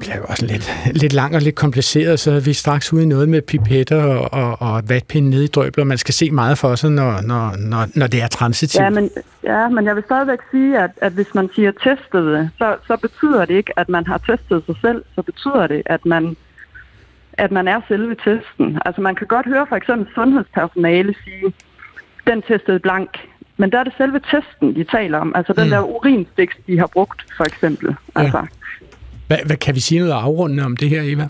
bliver jo også lidt, lidt lang og lidt kompliceret, så er vi straks ude i noget med pipetter og, og, og vatpinde nede i drøbler. Man skal se meget for sig, når, når, når, når det er transitivt. Ja, men, ja, men jeg vil stadigvæk sige, at, at hvis man siger testet, så, så betyder det ikke, at man har testet sig selv. Så betyder det, at man at man er selve testen. Altså man kan godt høre for eksempel sundhedspersonale sige, den testede blank, men der er det selve testen, de taler om. Altså den mm. der urinstiks, de har brugt, for eksempel. Ja. Altså. Hvad, hvad kan vi sige noget afrundende om det her, Eva?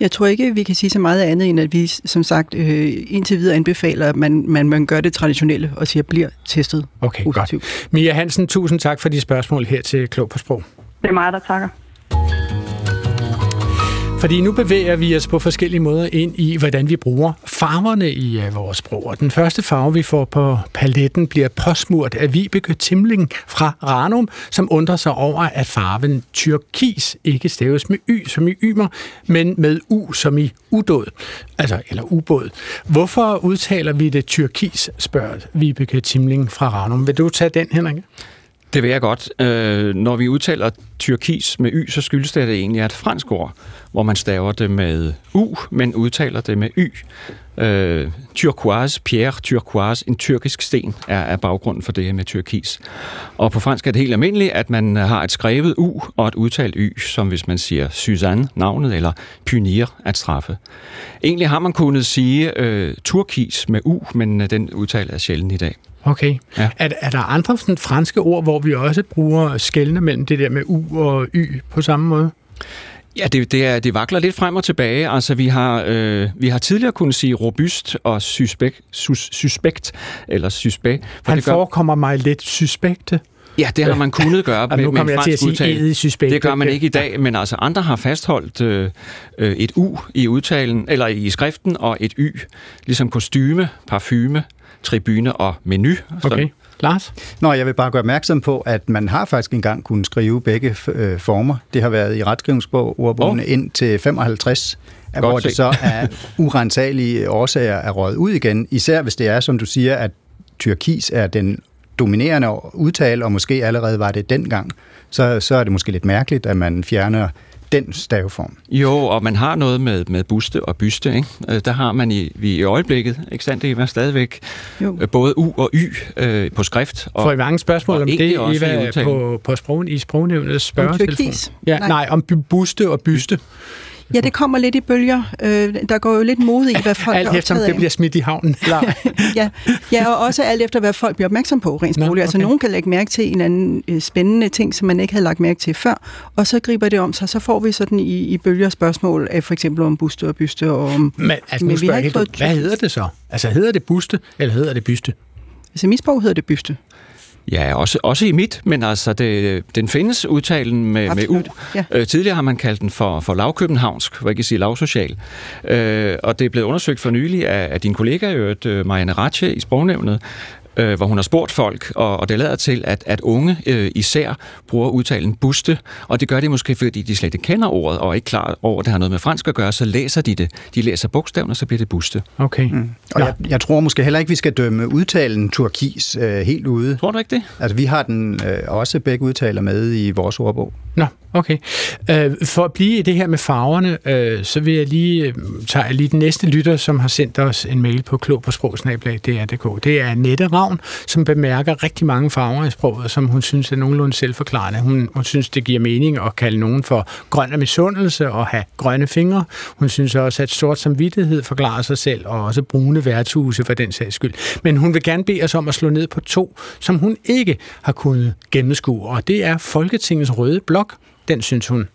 Jeg tror ikke, vi kan sige så meget andet, end at vi som sagt øh, indtil videre anbefaler, at man, man, man gør det traditionelle og siger, bliver testet Okay, positivt. godt. Mia Hansen, tusind tak for de spørgsmål her til Klog på Sprog. Det er mig, der takker. Fordi nu bevæger vi os på forskellige måder ind i, hvordan vi bruger farverne i øh, vores sprog. Og den første farve, vi får på paletten, bliver påsmurt af Vibeke Timling fra Ranum, som undrer sig over, at farven tyrkis ikke staves med y som i ymer, men med u som i udåd, altså eller ubåd. Hvorfor udtaler vi det tyrkis, spørger Vibeke Timling fra Ranum. Vil du tage den, Henrik? Det vil jeg godt. Øh, når vi udtaler tyrkis med y, så skyldes det, at det egentlig er et fransk ord, hvor man staver det med u, men udtaler det med y. Øh, turquoise, pierre turquoise, en tyrkisk sten, er, er baggrunden for det her med tyrkis. Og på fransk er det helt almindeligt, at man har et skrevet u og et udtalt y, som hvis man siger Suzanne, navnet, eller punir, at straffe. Egentlig har man kunnet sige øh, turkis med u, men øh, den udtale er sjældent i dag. Okay. Ja. Er, er der andre sådan, franske ord, hvor vi også bruger skældne mellem det der med u og y på samme måde? Ja, det, det, er, det vakler lidt frem og tilbage. Altså, vi har, øh, vi har tidligere kunnet sige robust og suspekt, sus, suspekt eller suspekt. Han det gør... forekommer mig lidt suspekte. Ja, det har man kunnet <laughs> gøre med, med en fransk udtale. Det gør man ikke i dag, men altså andre har fastholdt øh, øh, et U i udtalen, eller i skriften, og et Y, ligesom kostyme, parfume, tribune og menu. Okay. Lars? Nå, jeg vil bare gøre opmærksom på, at man har faktisk engang kunnet skrive begge øh, former. Det har været i retskrivningsbog ordbogen oh. ind til 55, Godt hvor se. det så er urensagelige årsager er røget ud igen. Især hvis det er, som du siger, at tyrkis er den dominerende udtale, og måske allerede var det dengang, så, så er det måske lidt mærkeligt, at man fjerner den staveform. Jo, og man har noget med, med buste og byste. Ikke? Øh, der har man i, vi i øjeblikket, ikke sandt, Eva, stadigvæk jo. Øh, både U og Y øh, på skrift. Og, Får I mange spørgsmål om det, Eva, på, på sprog, i sprognævnets spørgetelefon? Ja, nej. nej, om buste og byste. Ja, det kommer lidt i bølger. Øh, der går jo lidt mod i, hvad <laughs> folk alt efter, det bliver smidt i havnen. <laughs> ja, ja, og også alt efter, hvad folk bliver opmærksom på rent sprogligt. Altså, okay. Altså, nogen kan lægge mærke til en anden øh, spændende ting, som man ikke havde lagt mærke til før, og så griber det om sig. Så får vi sådan i, i bølger spørgsmål af for eksempel om buste og byste. Og om, men altså, men vi har ikke fået... hvad hedder det så? Altså, hedder det buste, eller hedder det byste? Altså, i mit sprog hedder det byste. Ja, også, også i mit, men altså, det, den findes udtalen med, med U. Ja. Øh, tidligere har man kaldt den for, for lavkøbenhavnsk, hvor jeg kan sige lavsocial. Øh, og det er blevet undersøgt for nylig af, af din kollega, øh, Marianne Ratche i Sprognævnet, øh, hvor hun har spurgt folk, og, og det lader til, at, at unge øh, især bruger udtalen buste, og det gør de måske, fordi de slet ikke kender ordet, og er ikke klar over, at det har noget med fransk at gøre, så læser de det. De læser bogstaven, og så bliver det buste. Okay. Mm. Og jeg, jeg tror måske heller ikke, vi skal dømme udtalen turkis øh, helt ude. Tror du ikke det? Altså, vi har den øh, også begge udtaler med i vores ordbog. Nå, okay. Øh, for at blive i det her med farverne, øh, så vil jeg lige øh, tage lige den næste lytter, som har sendt os en mail på klog på sprogsnablag.dr.dk. Det er Nette København, som bemærker rigtig mange farver i sproget, som hun synes er nogenlunde selvforklarende. Hun, hun synes, det giver mening at kalde nogen for grøn af misundelse og have grønne fingre. Hun synes også, at sort samvittighed forklarer sig selv, og også brune værtshuse for den sags skyld. Men hun vil gerne bede os om at slå ned på to, som hun ikke har kunnet gennemskue, og det er Folketingets røde blok. Den synes hun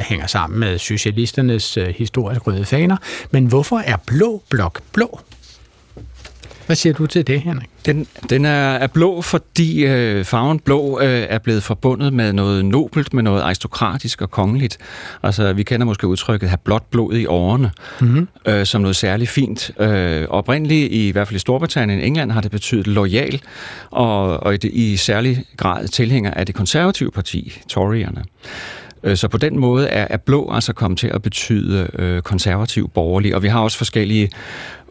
hænger sammen med socialisternes øh, historisk røde faner. Men hvorfor er blå blok blå? Hvad siger du til det, Henrik? Den, den er, er blå, fordi øh, farven blå øh, er blevet forbundet med noget nobelt, med noget aristokratisk og kongeligt. Altså, vi kender måske udtrykket have blåt blod i årene, mm-hmm. øh, som noget særligt fint. Øh, oprindeligt, i, i hvert fald i Storbritannien og England, har det betydet lojal, og, og i, det, i særlig grad tilhænger af det konservative parti, Toryerne. Øh, så på den måde er, er blå altså kommet til at betyde øh, konservativ borgerlig, og vi har også forskellige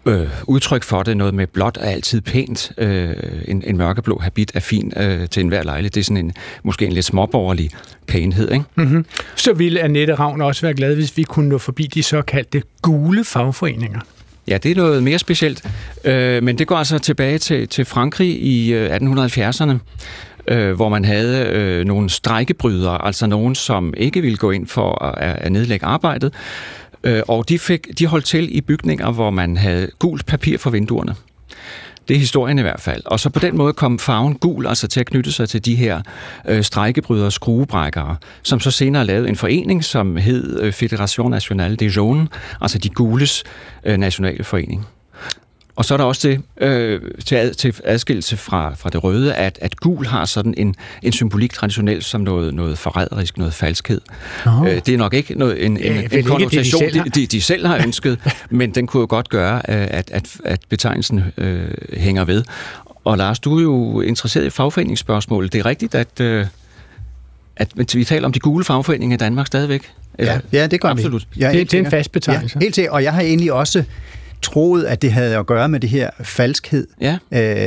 øh, udtryk for det. Noget med blåt er altid pænt. Øh, en, en mørkeblå habit er fin øh, til enhver lejlighed. Det er sådan en, måske en lidt småborgerlig pænhed. Ikke? Mm-hmm. Så ville Annette Ravn også være glad, hvis vi kunne nå forbi de såkaldte gule fagforeninger. Ja, det er noget mere specielt. Øh, men det går altså tilbage til, til Frankrig i øh, 1870'erne øh, hvor man havde øh, nogle strejkebrydere, altså nogen, som ikke ville gå ind for at, at nedlægge arbejdet, øh, og de, fik, de holdt til i bygninger, hvor man havde gult papir for vinduerne. Det er historien i hvert fald. Og så på den måde kom farven gul altså til at knytte sig til de her øh, strejkebrydere, skruebrækkere, som så senere lavede en forening, som hed øh, Federation Nationale des Jaunes, altså de gules øh, nationale forening. Og så er der også det, øh, til, ad, til adskillelse fra, fra det røde, at, at gul har sådan en, en symbolik traditionelt som noget, noget forræderisk, noget falskhed. Oh. Øh, det er nok ikke noget, en, en, en konnotation, det, de, selv de, de, de selv har ønsket, <laughs> men den kunne jo godt gøre, øh, at, at, at betegnelsen øh, hænger ved. Og Lars, du er jo interesseret i fagforeningsspørgsmål. Det er rigtigt, at, øh, at vi taler om de gule fagforeninger i Danmark stadigvæk? Eller? Ja, ja, det gør Absolut. vi. Ja, det, det er en fast betegnelse. Ja, helt til, og jeg har egentlig også troet, at det havde at gøre med det her falskhed. Ja.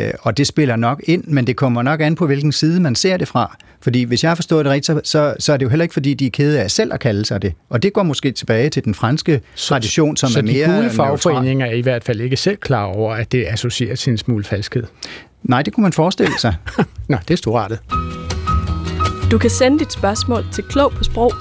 Øh, og det spiller nok ind, men det kommer nok an på, hvilken side man ser det fra. Fordi hvis jeg har forstået det rigtigt, så, så, så er det jo heller ikke, fordi de er kede af selv at kalde sig det. Og det går måske tilbage til den franske så, tradition, som så er mere Så de gule fagforeninger er i hvert fald ikke selv klar over, at det associerer til en smule falskhed? Nej, det kunne man forestille sig. <laughs> Nå, det er storartet. Du kan sende dit spørgsmål til klog på sprog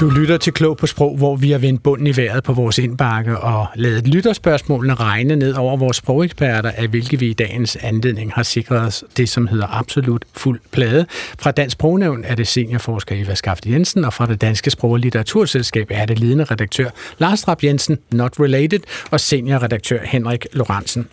Du lytter til Klog på Sprog, hvor vi har vendt bunden i vejret på vores indbakke og lavet lytterspørgsmålene regne ned over vores sprogeksperter, af hvilke vi i dagens anledning har sikret os det, som hedder absolut fuld plade. Fra Dansk Sprognævn er det seniorforsker Eva Skaft Jensen, og fra det Danske Sprog- og Litteraturselskab er det ledende redaktør Lars Trapp Jensen, not related, og seniorredaktør Henrik Lorentzen.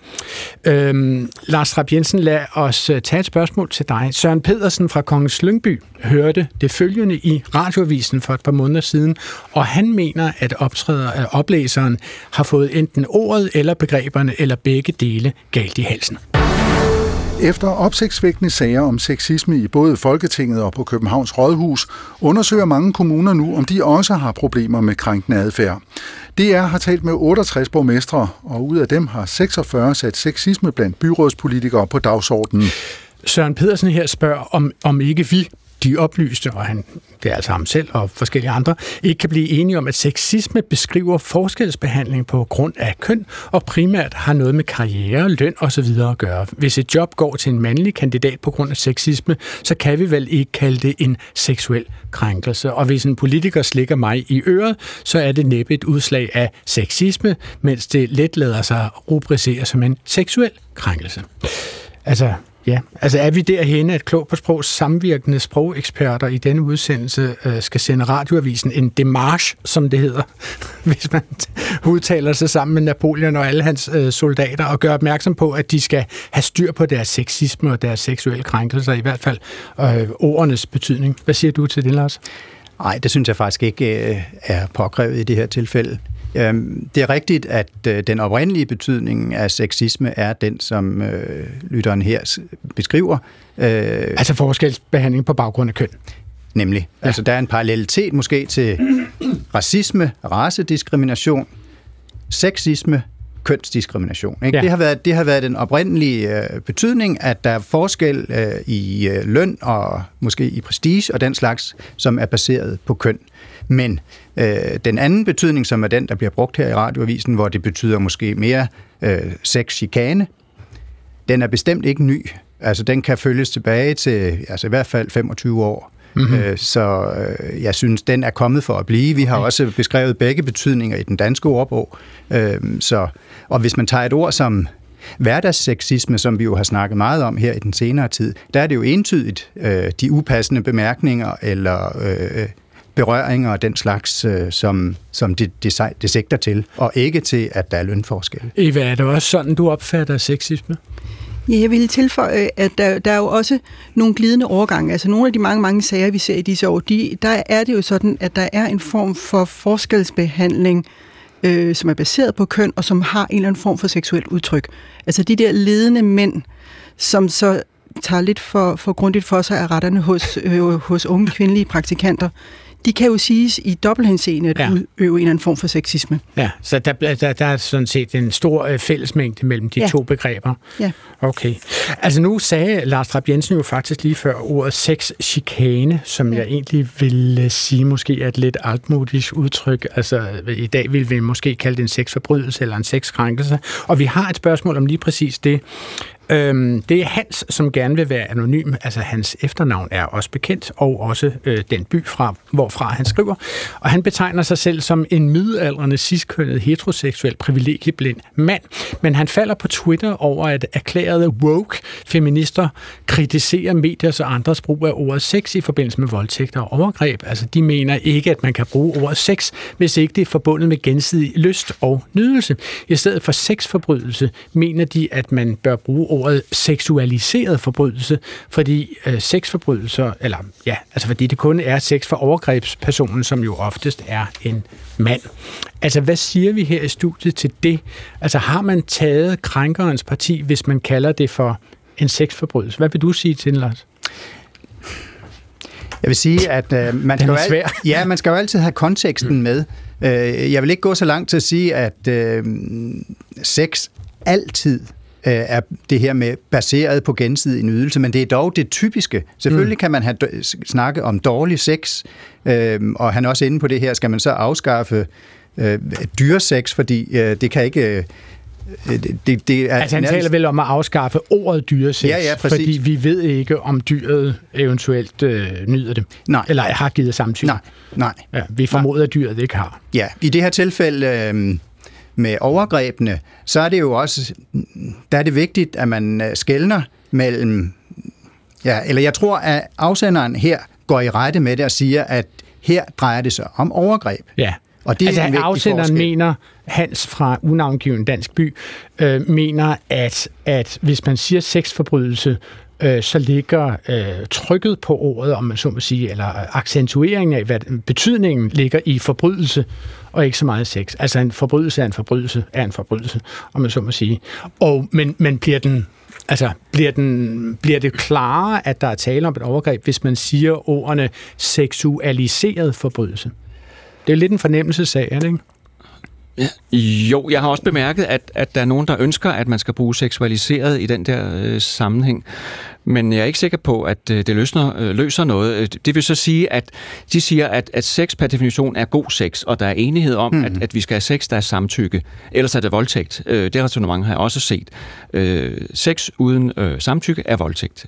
Øhm, Lars Trapp Jensen, lad os øh, tage et spørgsmål til dig. Søren Pedersen fra Kongens Lyngby hørte det følgende i radioavisen for et par måneder siden, og han mener, at optræder af oplæseren har fået enten ordet eller begreberne eller begge dele galt i halsen. Efter opsigtsvækkende sager om sexisme i både Folketinget og på Københavns Rådhus, undersøger mange kommuner nu, om de også har problemer med krænkende adfærd. DR har talt med 68 borgmestre, og ud af dem har 46 sat sexisme blandt byrådspolitikere på dagsordenen. Søren Pedersen her spørger, om, om ikke vi, de oplyste, og han, det er altså ham selv og forskellige andre, ikke kan blive enige om, at sexisme beskriver forskelsbehandling på grund af køn, og primært har noget med karriere, løn osv. at gøre. Hvis et job går til en mandlig kandidat på grund af sexisme, så kan vi vel ikke kalde det en seksuel krænkelse. Og hvis en politiker slikker mig i øret, så er det næppe et udslag af sexisme, mens det let lader sig rubricere som en seksuel krænkelse. Altså, Ja, altså er vi derhenne, at Klog på Sprog samvirkende sprogeksperter i denne udsendelse øh, skal sende radioavisen en demarche, som det hedder, <laughs> hvis man <laughs> udtaler sig sammen med Napoleon og alle hans øh, soldater, og gør opmærksom på, at de skal have styr på deres sexisme og deres seksuelle krænkelser, i hvert fald øh, ordernes betydning. Hvad siger du til det, Lars? Nej, det synes jeg faktisk ikke øh, er påkrævet i det her tilfælde. Øhm, det er rigtigt, at øh, den oprindelige betydning af sexisme er den, som øh, lytteren her beskriver. Øh, altså forskelsbehandling på baggrund af køn. Nemlig. Ja. Altså der er en parallelitet måske til racisme, racediskrimination, sexisme, kønsdiskrimination. Ikke? Ja. Det, har været, det har været den oprindelige øh, betydning, at der er forskel øh, i øh, løn og måske i prestige og den slags, som er baseret på køn. Men øh, den anden betydning, som er den, der bliver brugt her i radioavisen, hvor det betyder måske mere øh, sex-chikane, den er bestemt ikke ny. Altså den kan følges tilbage til altså i hvert fald 25 år Mm-hmm. Øh, så øh, jeg synes, den er kommet for at blive. Vi har okay. også beskrevet begge betydninger i den danske ordbog. Øh, så, og hvis man tager et ord som hverdagsseksisme, som vi jo har snakket meget om her i den senere tid, der er det jo entydigt øh, de upassende bemærkninger eller øh, berøringer og den slags, øh, som, som det, det, det sigter til, og ikke til, at der er lønforskelle. Eva, er det også sådan, du opfatter sexisme? Ja, jeg vil tilføje, at der, der er jo også nogle glidende overgange. Altså nogle af de mange, mange sager, vi ser i disse år, de, der er det jo sådan, at der er en form for forskelsbehandling, øh, som er baseret på køn, og som har en eller anden form for seksuelt udtryk. Altså de der ledende mænd, som så tager lidt for, for grundigt for sig af retterne hos, øh, hos unge kvindelige praktikanter, de kan jo siges i dobbelthenseende at ja. udøve en eller anden form for sexisme. Ja, så der, der, der er sådan set en stor øh, fællesmængde mellem de ja. to begreber. Ja. Okay. Altså nu sagde Lars Trapp Jensen jo faktisk lige før ordet sex-chikane, som ja. jeg egentlig vil sige måske er et lidt altmodisk udtryk. Altså i dag vil vi måske kalde det en sexforbrydelse eller en sexkrænkelse. Og vi har et spørgsmål om lige præcis det. Øhm, det er Hans, som gerne vil være anonym. Altså hans efternavn er også bekendt, og også øh, den by, fra, hvorfra han skriver. Og han betegner sig selv som en midaldrende, ciskønnet, heteroseksuel, privilegieblind mand. Men han falder på Twitter over, at erklærede woke feminister kritiserer mediers og andres brug af ordet sex i forbindelse med voldtægter og overgreb. Altså de mener ikke, at man kan bruge ordet sex, hvis ikke det er forbundet med gensidig lyst og nydelse. I stedet for sexforbrydelse mener de, at man bør bruge ordet seksualiseret forbrydelse, fordi øh, sexforbrydelser, eller ja, altså fordi det kun er sex for overgrebspersonen, som jo oftest er en mand. Altså, hvad siger vi her i studiet til det? Altså, har man taget krænkerens parti, hvis man kalder det for en sexforbrydelse? Hvad vil du sige til den, Lars? Jeg vil sige, at øh, man, skal jo al- <laughs> ja, man skal jo altid have konteksten med. Øh, jeg vil ikke gå så langt til at sige, at øh, sex altid er det her med baseret på gensidig nydelse, men det er dog det typiske. Selvfølgelig mm. kan man have snakke om dårlig sex, øh, og han er også inde på det her, skal man så afskaffe øh, dyresex, fordi øh, det kan ikke... Øh, det, det er altså han taler vel om at afskaffe ordet dyresex, ja, ja, fordi vi ved ikke, om dyret eventuelt øh, nyder det. Nej. Eller har givet samtykke. Nej, nej. Ja, vi formoder, at dyret ikke har. Ja, i det her tilfælde... Øh, med overgrebene, så er det jo også, der er det vigtigt, at man øh, skældner mellem, ja, eller jeg tror, at afsenderen her går i rette med det og siger, at her drejer det sig om overgreb. Ja. Og det altså, er en afsenderen forskel. mener, Hans fra unavngiven Dansk By, øh, mener, at, at hvis man siger sexforbrydelse, øh, så ligger øh, trykket på ordet, om man så må sige, eller accentueringen af, hvad betydningen ligger i forbrydelse, og ikke så meget sex. Altså en forbrydelse er en forbrydelse er en forbrydelse, om man så må sige. Og, men, men bliver den Altså, bliver, den, bliver det klarere, at der er tale om et overgreb, hvis man siger ordene seksualiseret forbrydelse? Det er lidt en fornemmelsesag, er det ikke? Ja. Jo, jeg har også bemærket, at, at der er nogen, der ønsker, at man skal bruge seksualiseret i den der øh, sammenhæng. Men jeg er ikke sikker på, at øh, det løsner, øh, løser noget. Øh, det vil så sige, at de siger, at, at sex per definition er god sex, og der er enighed om, mm. at, at vi skal have sex, der er samtykke. Ellers er det voldtægt. Øh, det resonemang har jeg også set. Øh, sex uden øh, samtykke er voldtægt.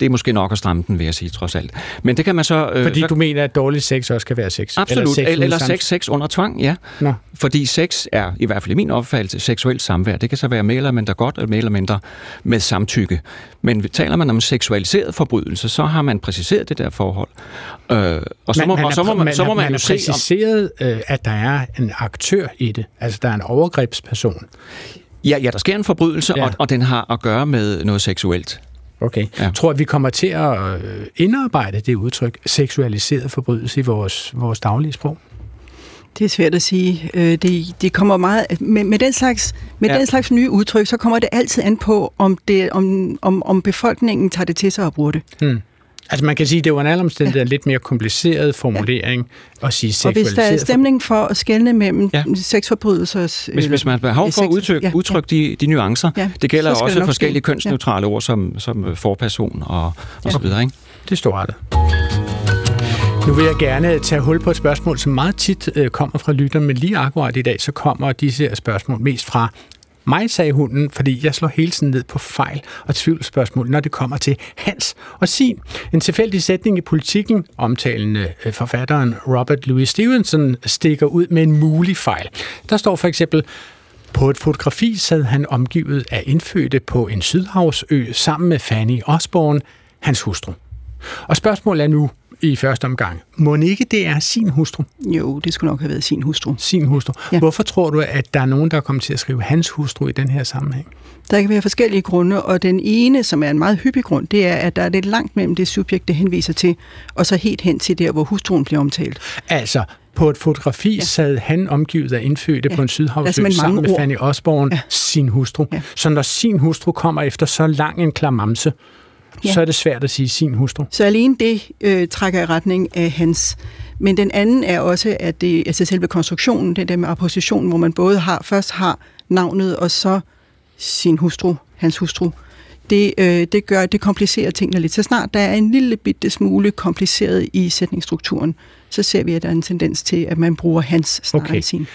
Det er måske nok at stramme den, vil jeg sige, trods alt. Men det kan man så... Øh, Fordi du mener, at dårlig sex også kan være sex? Absolut. Eller sex, eller sex, sex under tvang, ja. Nå. Fordi sex er, i hvert fald i min opfattelse, seksuelt samvær. Det kan så være mere eller mindre godt, og mere eller mindre med samtykke. Men taler man om seksualiseret forbrydelse, så har man præciseret det der forhold. Øh, og så må, man, og så må man, man, så må man, man jo præciseret, om, øh, at der er en aktør i det. Altså, der er en overgrebsperson. Ja, ja, der sker en forbrydelse, ja. og, og den har at gøre med noget seksuelt. Okay. Ja. Tror at vi kommer til at øh, indarbejde det udtryk seksualiseret forbrydelse i vores, vores daglige sprog? Det er svært at sige. Øh, det, det kommer meget med, med den slags med ja. den slags nye udtryk, så kommer det altid an på om det om, om, om befolkningen tager det til sig og bruger det. Hmm. Altså man kan sige, at det var en omstændighed ja. en lidt mere kompliceret formulering ja. at sige seksualiseret. Og hvis der er stemning for at skelne mellem ja. sexforbrydelser... Hvis, hvis man har behov for at udtrykke, ja. udtrykke de, de nuancer, ja. det gælder også det forskellige kønsneutrale ja. ord som, som forperson og, og ja. så videre. Ikke? Det står det. Nu vil jeg gerne tage hul på et spørgsmål, som meget tit øh, kommer fra lytter, men lige akkurat i dag, så kommer disse spørgsmål mest fra mig, sagde hunden, fordi jeg slår hele tiden ned på fejl og tvivlsspørgsmål, når det kommer til hans og sin. En tilfældig sætning i politikken, omtalende øh, forfatteren Robert Louis Stevenson, stikker ud med en mulig fejl. Der står for eksempel, på et fotografi sad han omgivet af indfødte på en sydhavsø sammen med Fanny Osborne, hans hustru. Og spørgsmålet er nu, i første omgang. Må ikke det er sin hustru? Jo, det skulle nok have været sin hustru. Sin hustru. Ja. Hvorfor tror du, at der er nogen, der er kommet til at skrive hans hustru i den her sammenhæng? Der kan være forskellige grunde, og den ene, som er en meget hyppig grund, det er, at der er lidt langt mellem det subjekt, det henviser til, og så helt hen til der, hvor hustruen bliver omtalt. Altså, på et fotografi ja. sad han omgivet af indfødte ja. på en sydhavsø sammen med Fanny Osborne, ja. sin hustru. Ja. Så når sin hustru kommer efter så lang en klamamse, ja. så er det svært at sige sin hustru. Så alene det øh, trækker i retning af hans. Men den anden er også, at det altså selve konstruktionen, det der med apposition, hvor man både har først har navnet og så sin hustru, hans hustru, det, øh, det gør, det komplicerer tingene lidt. Så snart der er en lille bitte smule kompliceret i sætningsstrukturen, så ser vi, at der er en tendens til, at man bruger hans snarere okay. sin.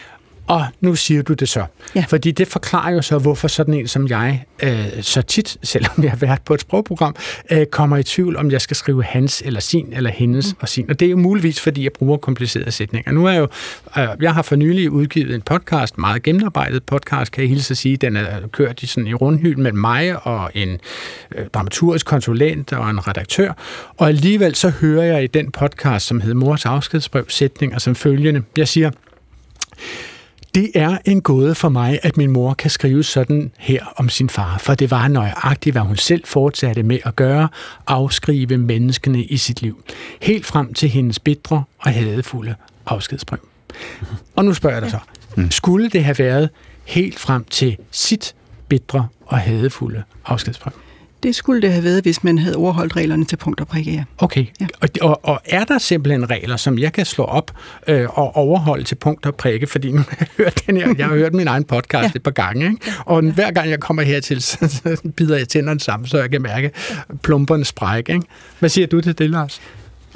Og nu siger du det så. Ja. Fordi det forklarer jo så, hvorfor sådan en som jeg, øh, så tit, <laughs> selvom jeg har været på et sprogprogram, øh, kommer i tvivl, om jeg skal skrive hans eller sin eller hendes mm. og sin. Og det er jo muligvis, fordi jeg bruger komplicerede sætninger. Nu er jeg jo, øh, jeg har for nylig udgivet en podcast, meget gennemarbejdet podcast, kan jeg hilse at sige. Den er kørt i, sådan i rundhyld med mig og en øh, dramaturgisk konsulent og en redaktør. Og alligevel så hører jeg i den podcast, som hedder Mors afskedsbrev, sætninger som følgende. Jeg siger, det er en gåde for mig, at min mor kan skrive sådan her om sin far, for det var nøjagtigt, hvad hun selv fortsatte med at gøre, afskrive menneskene i sit liv. Helt frem til hendes bitre og hadefulde afskedsbrev. Og nu spørger jeg dig så, mm. skulle det have været helt frem til sit bitre og hadefulde afskedsbrev? Det skulle det have været, hvis man havde overholdt reglerne til punkt og prikke, ja. Okay, ja. Og, og, og er der simpelthen regler, som jeg kan slå op øh, og overholde til punkt og prikke? Fordi nu har jeg hørt, den her, jeg har hørt min egen podcast ja. et par gange, ikke? og ja. hver gang jeg kommer hertil, <laughs> så, så bider jeg tænderne sammen, så jeg kan mærke plumperne sprække. Ikke? Hvad siger du til det, Lars?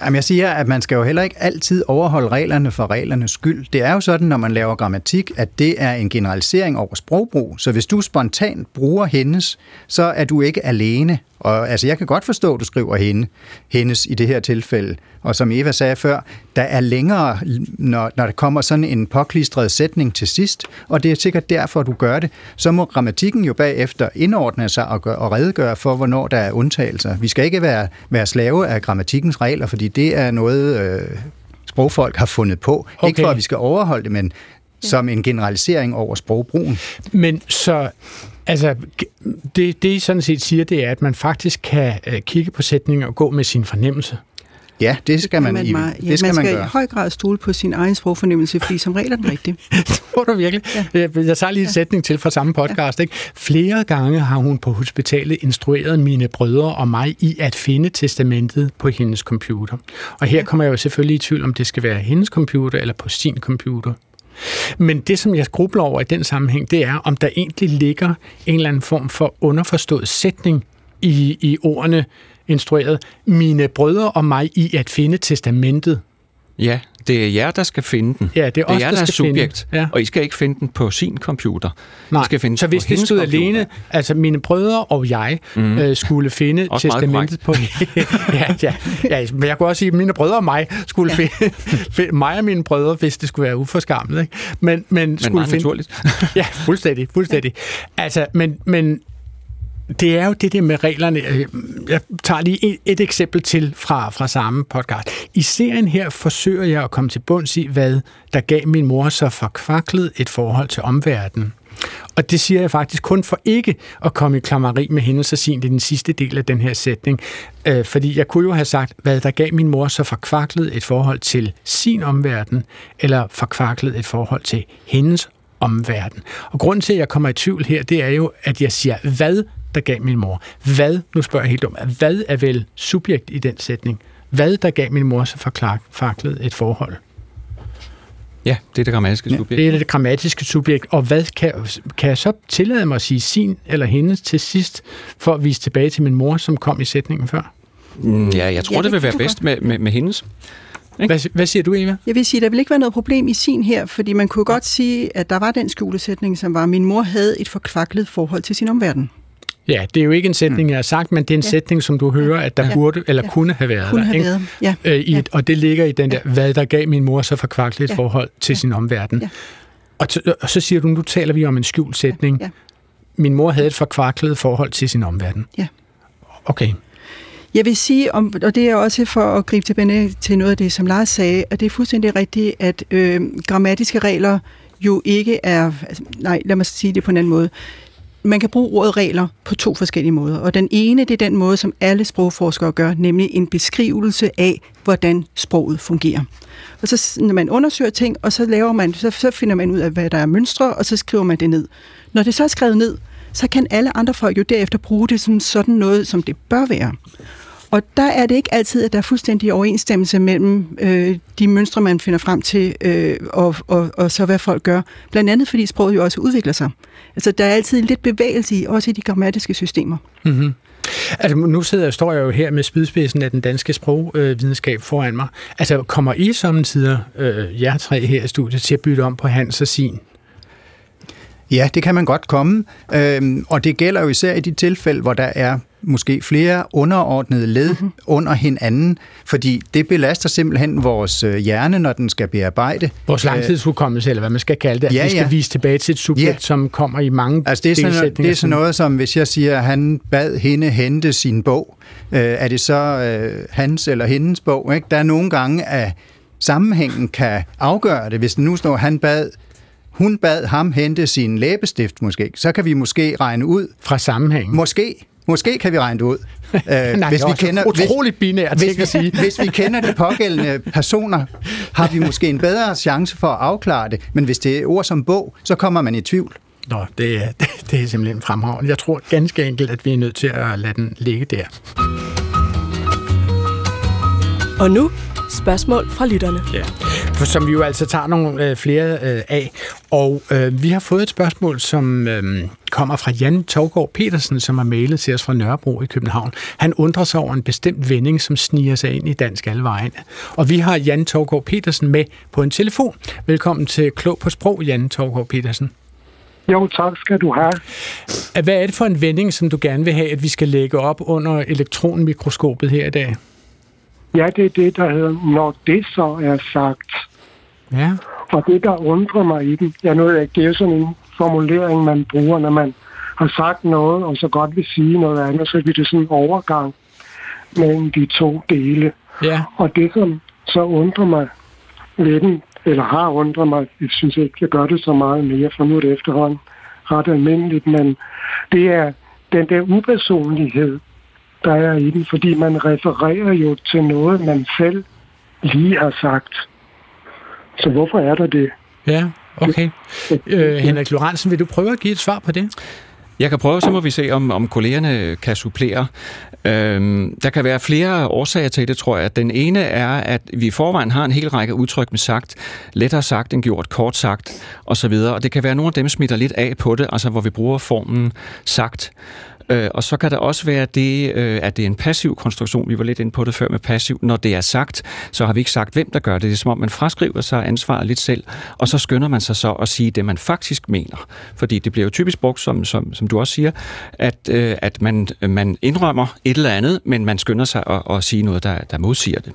Jamen, jeg siger, at man skal jo heller ikke altid overholde reglerne for reglernes skyld. Det er jo sådan, når man laver grammatik, at det er en generalisering over sprogbrug. Så hvis du spontant bruger hendes, så er du ikke alene og altså, jeg kan godt forstå, at du skriver hende, hendes i det her tilfælde. Og som Eva sagde før, der er længere, når, når der kommer sådan en påklistret sætning til sidst, og det er sikkert derfor, du gør det. Så må grammatikken jo bagefter indordne sig og, gør, og redegøre for, hvornår der er undtagelser. Vi skal ikke være, være slave af grammatikkens regler, fordi det er noget, øh, sprogfolk har fundet på. Okay. Ikke for, at vi skal overholde det, men som en generalisering over sprogbrugen. Men så Altså, det, det I sådan set siger, det er, at man faktisk kan øh, kigge på sætninger og gå med sin fornemmelse. Ja, det skal man, man, i, meget, ja, det skal man, skal man gøre. i høj grad stole på sin egen sprogfornemmelse, fordi som regel er den rigtig. <laughs> Tror du virkelig? Ja. Jeg tager lige en ja. sætning til fra samme podcast. Ja. Ikke? Flere gange har hun på hospitalet instrueret mine brødre og mig i at finde testamentet på hendes computer. Og her ja. kommer jeg jo selvfølgelig i tvivl, om det skal være hendes computer eller på sin computer. Men det, som jeg grubler over i den sammenhæng, det er, om der egentlig ligger en eller anden form for underforstået sætning i, i ordene instrueret mine brødre og mig i at finde testamentet. Ja, det er jer, der skal finde den. Ja, det er, os, det er jer, der, der er subjekt, ja. og I skal ikke finde den på sin computer. Nej, I skal finde så hvis det stod alene, altså mine brødre og jeg mm. øh, skulle finde også testamentet på... <laughs> ja, ja, ja, men jeg kunne også sige, at mine brødre og mig skulle ja. finde, finde... Mig og mine brødre, hvis det skulle være uforskammet. Ikke? Men, men, men skulle finde, naturligt. <laughs> ja, fuldstændig, fuldstændig. Altså, men, men det er jo det der med reglerne. Øh, jeg tager lige et, et eksempel til fra, fra samme podcast. I serien her forsøger jeg at komme til bunds i, hvad der gav min mor så forkvaklet et forhold til omverdenen. Og det siger jeg faktisk kun for ikke at komme i klammeri med hende så sent i den sidste del af den her sætning. Øh, fordi jeg kunne jo have sagt, hvad der gav min mor så forkvaklet et forhold til sin omverden, eller forkvaklet et forhold til hendes omverden. Og grunden til, at jeg kommer i tvivl her, det er jo, at jeg siger, hvad der gav min mor. Hvad, nu spørger jeg helt om, hvad er vel subjekt i den sætning? Hvad der gav min mor så forkvaklet et forhold? Ja, det er det grammatiske subjekt. Ja, det er det grammatiske subjekt. Og hvad kan, kan jeg så tillade mig at sige sin eller hendes til sidst, for at vise tilbage til min mor, som kom i sætningen før? Mm, ja, jeg tror, ja, det, det vil være bedst med, med, med hendes. Hvad, hvad siger du, Eva? Jeg vil sige, der vil ikke være noget problem i sin her, fordi man kunne godt sige, at der var den skjulesætning, som var, at min mor havde et forkvaklet forhold til sin omverden. Ja, det er jo ikke en sætning, jeg har sagt, men det er en ja. sætning, som du hører, at der ja. burde eller ja. kunne have været kunne der. Have ikke? været. Ja. Øh, i, ja. Og det ligger i den der, hvad der gav min mor så forkvaklet ja. forhold til ja. sin omverden. Ja. Og, og så siger du, nu taler vi om en skjult sætning. Ja. Ja. Min mor havde et forkvaklet forhold til sin omverden. Ja. Okay. Jeg vil sige, om, og det er også for at gribe tilbage til noget af det, som Lars sagde, at det er fuldstændig rigtigt, at øh, grammatiske regler jo ikke er... Altså, nej, lad mig sige det på en anden måde man kan bruge ordet regler på to forskellige måder. Og den ene, det er den måde, som alle sprogforskere gør, nemlig en beskrivelse af, hvordan sproget fungerer. Og så når man undersøger ting, og så laver man, så, så finder man ud af, hvad der er mønstre, og så skriver man det ned. Når det så er skrevet ned, så kan alle andre folk jo derefter bruge det som sådan noget, som det bør være. Og der er det ikke altid, at der er fuldstændig overensstemmelse mellem øh, de mønstre, man finder frem til, øh, og, og, og så hvad folk gør. Blandt andet fordi sproget jo også udvikler sig. Altså der er altid lidt bevægelse i, også i de grammatiske systemer. Mm-hmm. Altså, nu sidder, står jeg jo her med spydspidsen af den danske sprogvidenskab øh, foran mig. Altså, kommer I samtidig, øh, jer tre her i studiet, til at bytte om på hans og sin? Ja, det kan man godt komme, øhm, og det gælder jo især i de tilfælde, hvor der er måske flere underordnede led mm-hmm. under hinanden, fordi det belaster simpelthen vores øh, hjerne, når den skal bearbejde. Vores langtidshukommelse, eller hvad man skal kalde det, at ja, vi skal ja. vise tilbage til et subjekt, ja. som kommer i mange altså, det er sådan, det er sådan noget som, hvis jeg siger, at han bad hende hente sin bog, øh, er det så øh, hans eller hendes bog? Ikke? Der er nogle gange, at sammenhængen kan afgøre det. Hvis nu står, at han bad hun bad ham hente sin læbestift måske, så kan vi måske regne ud... Fra sammenhængen? Måske. Måske kan vi regne det ud. <laughs> Øh, Nej, hvis vi kender, utroligt binært hvis, at sige. hvis vi kender de pågældende <laughs> personer, har vi måske en bedre chance for at afklare det. Men hvis det er ord som bog, så kommer man i tvivl. Nå, det er, <laughs> det er simpelthen fremragende. Jeg tror ganske enkelt, at vi er nødt til at lade den ligge der. Og nu spørgsmål fra lytterne. Ja, som vi jo altså tager nogle øh, flere øh, af. Og øh, vi har fået et spørgsmål, som øh, kommer fra Jan Torgård Petersen, som har mailet til os fra Nørrebro i København. Han undrer sig over en bestemt vending, som sniger sig ind i dansk alvejen. Og vi har Jan Torgård Petersen med på en telefon. Velkommen til Klog på Sprog, Jan Torgård Petersen. Jo, tak skal du have. Hvad er det for en vending, som du gerne vil have, at vi skal lægge op under elektronmikroskopet her i dag? Ja, det er det, der hedder, når det så er sagt. Ja. Og det, der undrer mig i den, jeg ikke, det er sådan en formulering, man bruger, når man har sagt noget, og så godt vil sige noget andet, så bliver det sådan en overgang mellem de to dele. Ja. Og det, som så undrer mig lidt, eller har undret mig, jeg synes ikke, jeg gør det så meget mere, for nu er det efterhånden ret almindeligt, men det er den der upersonlighed, der er i den, fordi man refererer jo til noget, man selv lige har sagt. Så hvorfor er der det? Ja, okay. Øh, Henrik Lorentzen, vil du prøve at give et svar på det? Jeg kan prøve, så må vi se, om, om kollegerne kan supplere. Øhm, der kan være flere årsager til det, tror jeg. Den ene er, at vi i forvejen har en hel række udtryk med sagt, lettere sagt end gjort, kort sagt osv., og det kan være, at nogle af dem smitter lidt af på det, altså hvor vi bruger formen sagt. Øh, og så kan der også være det, øh, at det er en passiv konstruktion. Vi var lidt inde på det før med passiv. Når det er sagt, så har vi ikke sagt, hvem der gør det. Det er som om, man fraskriver sig ansvaret lidt selv, og så skynder man sig så at sige det, man faktisk mener. Fordi det bliver jo typisk brugt, som, som, som du også siger, at, øh, at man, man indrømmer et eller andet, men man skynder sig at, at sige noget, der, der modsiger det.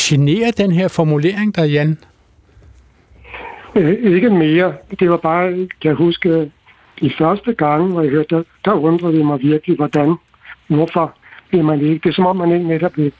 Generer den her formulering der, Jan? Øh, ikke mere. Det var bare, kan jeg huske, de første gange, hvor jeg hørte det, der undrede det mig virkelig, hvordan, hvorfor vil man ikke. Det er som om, man ikke netop vil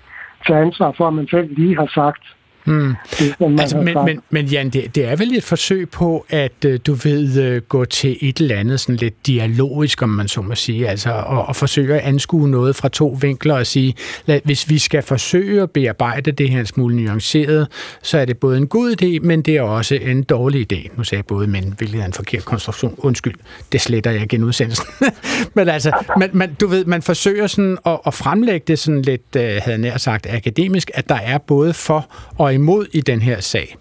tage ansvar for, at man selv lige har sagt, Mm. Det, altså, men, men, men Jan, det, det er vel et forsøg på, at øh, du ved øh, gå til et eller andet sådan lidt dialogisk, om man så må sige, altså og, og forsøge at anskue noget fra to vinkler og sige, lad, hvis vi skal forsøge at bearbejde det her en smule nuanceret, så er det både en god idé, men det er også en dårlig idé. Nu sagde jeg både men, hvilket er en forkert konstruktion. Undskyld, det sletter jeg igen udsendelsen. <laughs> men altså, man, man, du ved, man forsøger sådan at, at fremlægge det sådan lidt, øh, havde jeg nær sagt, akademisk, at der er både for og imod i den her sag.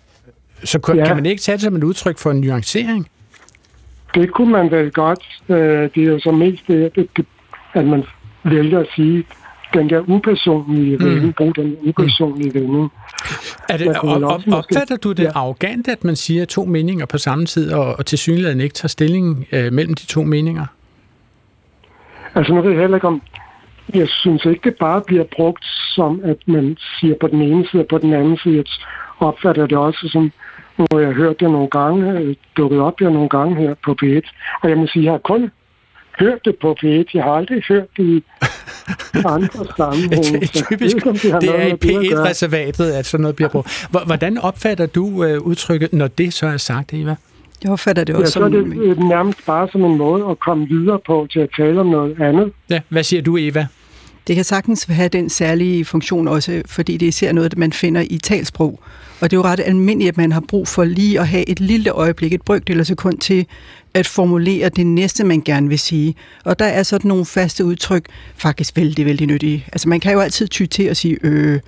Så kan, ja. kan man ikke tage det som et udtryk for en nuancering? Det kunne man vel godt. Øh, det er jo så mest det, at man vælger at sige, den der upersonlige mm. vending, brug den upersonlige mm. vending. Er det, op, op, opfatter du det ja. arrogant, at man siger to meninger på samme tid, og, og til synligheden ikke tager stilling øh, mellem de to meninger? Altså nu ved jeg heller ikke om, jeg synes ikke, det bare bliver brugt som, at man siger på den ene side og på den anden side. Jeg opfatter det også som, har jeg hørt det nogle gange, øh, dukket op jeg nogle gange her på P1, og jeg må sige, jeg har kun hørt det på P1. Jeg har aldrig hørt det i <laughs> andre sammenhænge. det er typisk. Det, det er i P1-reservatet, at sådan noget bliver brugt. Hvordan opfatter du uh, udtrykket, når det så er sagt, Eva? Jeg opfatter det også ja, så er det som... nærmest bare som en måde at komme videre på til at tale om noget andet. Ja, hvad siger du, Eva? Det kan sagtens have den særlige funktion også, fordi det er især noget, man finder i talsprog. Og det er jo ret almindeligt, at man har brug for lige at have et lille øjeblik, et brygdel eller sekund til at formulere det næste, man gerne vil sige. Og der er sådan nogle faste udtryk faktisk vældig, vældig nyttige. Altså man kan jo altid ty til at sige øh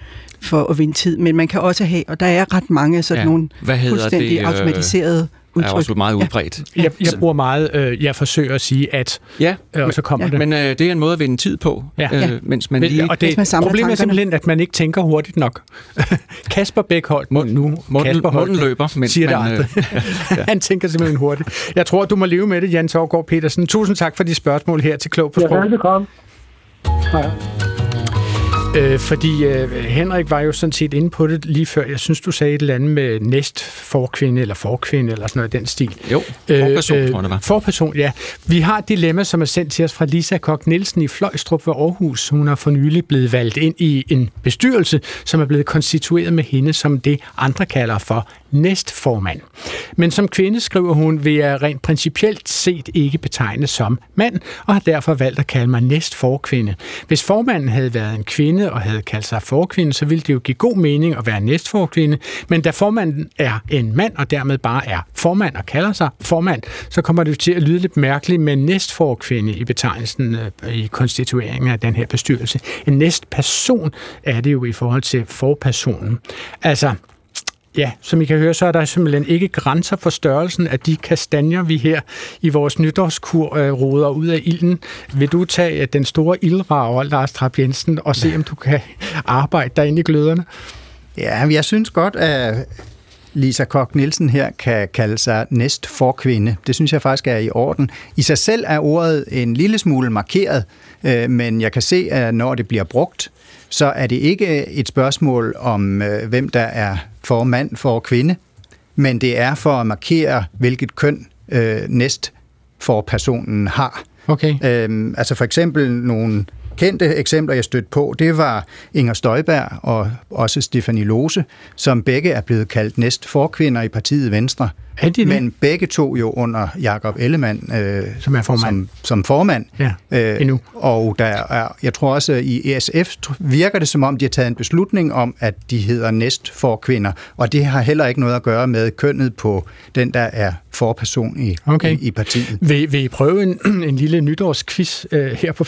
for at vinde tid, men man kan også have, og der er ret mange sådan ja. nogle fuldstændig det, øh... automatiserede udtryk. er også meget udbredt. Ja. Jeg, jeg bruger meget, øh, jeg forsøger at sige at, ja, øh, og så kommer ja. det. Men øh, det er en måde at vinde tid på, ja. øh, mens man lige... Og det, man problemet er simpelthen, at man ikke tænker hurtigt nok. <laughs> Kasper Bækholdt, Mund, nu, munden, Kasper Holt, løber, mens siger man, det aldrig. Øh, ja. <laughs> Han tænker simpelthen hurtigt. Jeg tror, du må leve med det, Jan Torgård Petersen. Tusind tak for de spørgsmål her til Klog på Sprog. Ja, velbekomme. Hej. Øh, fordi øh, Henrik var jo sådan set inde på det lige før. Jeg synes, du sagde et eller andet med næst forkvinde eller forkvinde eller sådan noget den stil. Jo, forperson, øh, tror det var. Forperson, ja. Vi har et dilemma, som er sendt til os fra Lisa Kok Nielsen i Fløjstrup ved Aarhus. Hun har for nylig blevet valgt ind i en bestyrelse, som er blevet konstitueret med hende som det, andre kalder for næstformand. Men som kvinde, skriver hun, vil jeg rent principielt set ikke betegnes som mand, og har derfor valgt at kalde mig næstforkvinde. Hvis formanden havde været en kvinde og havde kaldt sig forkvinde, så ville det jo give god mening at være næstforkvinde, men da formanden er en mand, og dermed bare er formand og kalder sig formand, så kommer det jo til at lyde lidt mærkeligt med næstforkvinde i betegnelsen øh, i konstitueringen af den her bestyrelse. En næstperson er det jo i forhold til forpersonen. Altså, Ja, som I kan høre, så er der simpelthen ikke grænser for størrelsen af de kastanjer, vi her i vores nytårskur øh, roder ud af ilden. Vil du tage øh, den store ildrager, Lars Trapp Jensen, og se, om du kan <laughs> arbejde derinde i gløderne? Ja, jeg synes godt, at Lisa Kok Nielsen her kan kalde sig næst forkvinde. Det synes jeg faktisk er i orden. I sig selv er ordet en lille smule markeret, øh, men jeg kan se, at når det bliver brugt, så er det ikke et spørgsmål om, hvem der er for mand for kvinde, men det er for at markere, hvilket køn øh, næst for personen har. Okay. Øhm, altså for eksempel nogle kendte eksempler, jeg stødte på, det var Inger Støjberg og også Stefanie Lose, som begge er blevet kaldt næst forkvinder i partiet Venstre. Er de Men begge to jo under Jakob Ellemann øh, som er formand. Som, som formand. Ja, øh, endnu. Og der er, jeg tror også, i ESF virker det som om, de har taget en beslutning om, at de hedder næst for kvinder. Og det har heller ikke noget at gøre med kønnet på den, der er forperson i, okay. i, i partiet. Vil, vil I prøve en, <clears throat> en lille nytårsquiz øh, her på?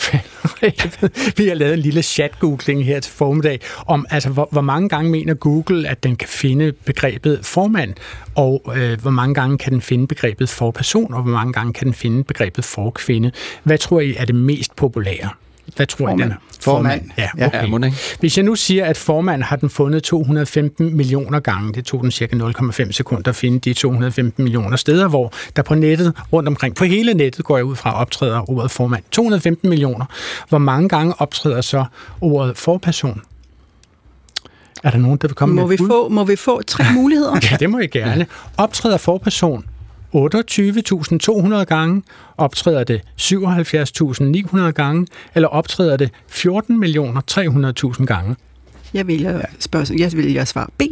<laughs> Vi har lavet en lille chat-googling her til formiddag om, altså, hvor, hvor mange gange mener Google, at den kan finde begrebet formand, og øh, hvor mange gange kan den finde begrebet for person, og hvor mange gange kan den finde begrebet for kvinde. Hvad tror I er det mest populære? Hvad tror formand. I, den er? Formand. Ja, okay. Ja, Hvis jeg nu siger, at formand har den fundet 215 millioner gange, det tog den cirka 0,5 sekunder at finde de 215 millioner steder, hvor der på nettet, rundt omkring, på hele nettet går jeg ud fra, optræder ordet formand. 215 millioner. Hvor mange gange optræder så ordet forperson? Er der nogen, der vil komme må med vi få, Må vi få tre <laughs> muligheder? ja, det må jeg gerne. Optræder forperson 28.200 gange, optræder det 77.900 gange, eller optræder det 14.300.000 gange? Jeg vil, spørge, jeg vil jeg svare B.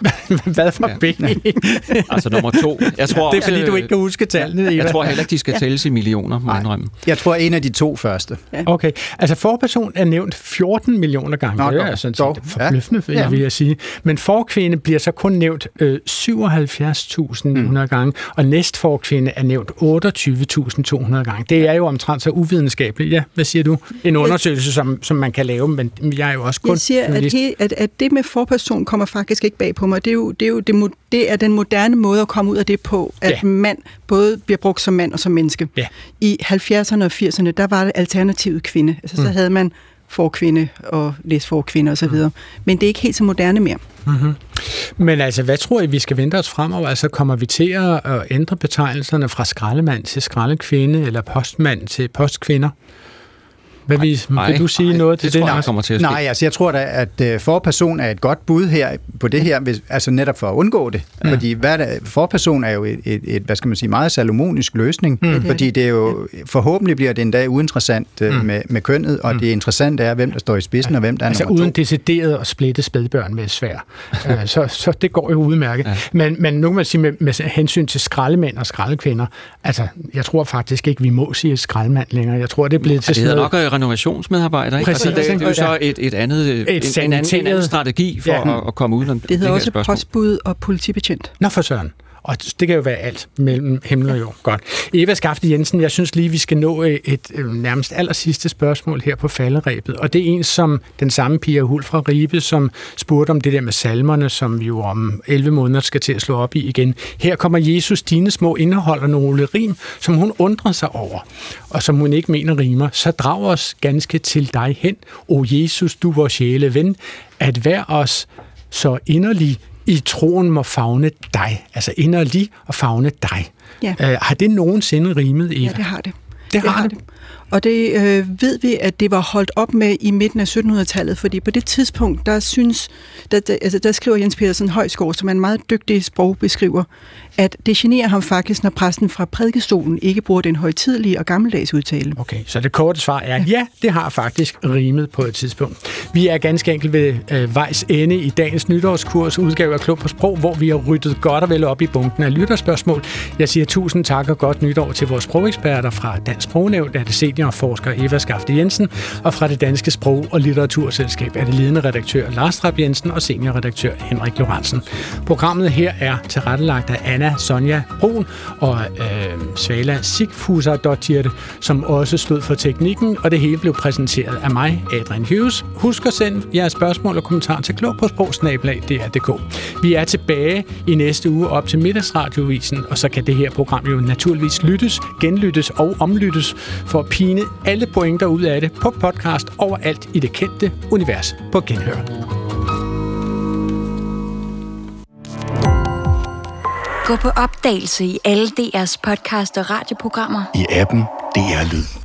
<laughs> Hvad for B? <laughs> altså nummer to. Jeg tror, det er fordi, du ikke kan huske tallene, Eva. Jeg tror heller ikke, de skal tælles i millioner, må jeg Jeg tror, en af de to første. Okay, altså forperson er nævnt 14 millioner gange. Nå, det er sådan set forbløffende, ja. Ja. vil jeg sige. Men forkvinde bliver så kun nævnt øh, 77.900 mm. gange, og næstforkvinde er nævnt 28.200 gange. Det er jo omtrent så uvidenskabeligt. Ja, hvad siger du? En undersøgelse, som, som man kan lave, men jeg er jo også kun Jeg siger, at, he, at, at det med forperson kommer faktisk ikke bag på mig. Det er jo, det er jo det, det er den moderne måde at komme ud af det på, at Ja. mand både bliver brugt som mand og som menneske. Ja. I 70'erne og 80'erne, der var det alternativet kvinde. Altså, så Mm. havde man forkvinde og læsforkvinde osv. Mm. Men det er ikke helt så moderne mere. Mm-hmm. Men altså, hvad tror I, vi skal vente os fremover? Altså, kommer vi til at at ændre betegnelserne fra skraldemand til skraldekvinde, eller postmand til postkvinder? Hvad vil, nej, vil du sige nej, noget det til det? tror jeg kommer til at ske. Nej, altså jeg tror da, at øh, forperson er et godt bud her på det her, hvis, altså netop for at undgå det. Ja. Ja. Fordi hvad er det, forperson er jo et, et, et, hvad skal man sige, meget salomonisk løsning, Mm. mm. Det er fordi det er jo, forhåbentlig bliver det en dag uinteressant øh, Mm. med, med kønnet, og Mm. det interessante er, hvem der står i spidsen, og hvem der er Altså uden to. decideret at splitte spædbørn med svær. <laughs> Øh, så, så det går jo udmærket. Ja. Ja. Men, men nu kan man sige med, med hensyn til skraldemænd og skraldekvinder, altså jeg tror faktisk ikke, vi må sige skraldemand længere. Jeg tror, det er blevet til Det sådan noget... øh, renovationsmedarbejder, ikke? Præcis, altså, det, det er jo så et, et andet, et, en, en, anden, en anden strategi for Ja. at, at komme ud af Det hedder også spørgsmål. postbud og politibetjent. Nå for søren. Og det kan jo være alt mellem himmel og jord. Godt. Eva Skafte Jensen, jeg synes lige, vi skal nå øh, et, et, nærmest aller sidste spørgsmål her på falderæbet. Og det er en som den samme Pia Hul fra Ribe, som spurgte om det der med salmerne, som vi jo om 11 måneder skal til at slå op i igen. Her kommer Jesus, dine små indeholder nogle rim, som hun undrer sig over, og som hun ikke mener rimer. Så drag os ganske til dig hen, o Jesus, du vores sjæle ven, at vær os så inderlig i troen må fagne dig. Altså inderlig og fagne dig. Ja. Øh, har det nogensinde rimet, Eva? Ja, det har det. det har det. Og det øh, ved vi, at det var holdt op med i midten af 1700-tallet, fordi på det tidspunkt, der synes, der, der, altså, der skriver Jens Petersen Højsgaard, som er en meget dygtig sprogbeskriver, at det generer ham faktisk, når præsten fra prædikestolen ikke bruger den højtidlige og gammeldags udtale. Okay, så det korte svar er, ja, det har faktisk rimet på et tidspunkt. Vi er ganske enkelt ved øh, vejs ende i dagens nytårskurs udgave af Klub på Sprog, hvor vi har ryddet godt og vel op i bunken af lytterspørgsmål. Jeg siger tusind tak og godt nytår til vores sprogeksperter fra Dansk Sprognævn, der er det seniorforsker Eva Skafte Jensen, og fra det Danske Sprog- og Litteraturselskab er det ledende redaktør Lars Trapp Jensen og seniorredaktør Henrik Lorentzen. Programmet her er tilrettelagt af Anna Sonja Brun og øh, Svala Sigfuser som også stod for teknikken, og det hele blev præsenteret af mig, Adrian Hughes. Husk at sende jeres spørgsmål og kommentarer til klog på sprogsnabelag.dk. Vi er tilbage i næste uge op til middagsradiovisen, og så kan det her program jo naturligvis lyttes, genlyttes og omlyttes for pigen pine alle pointer ud af det på podcast overalt i det kendte univers på genhør. Gå på opdagelse i alle DR's podcast og radioprogrammer. I appen DR Lyd.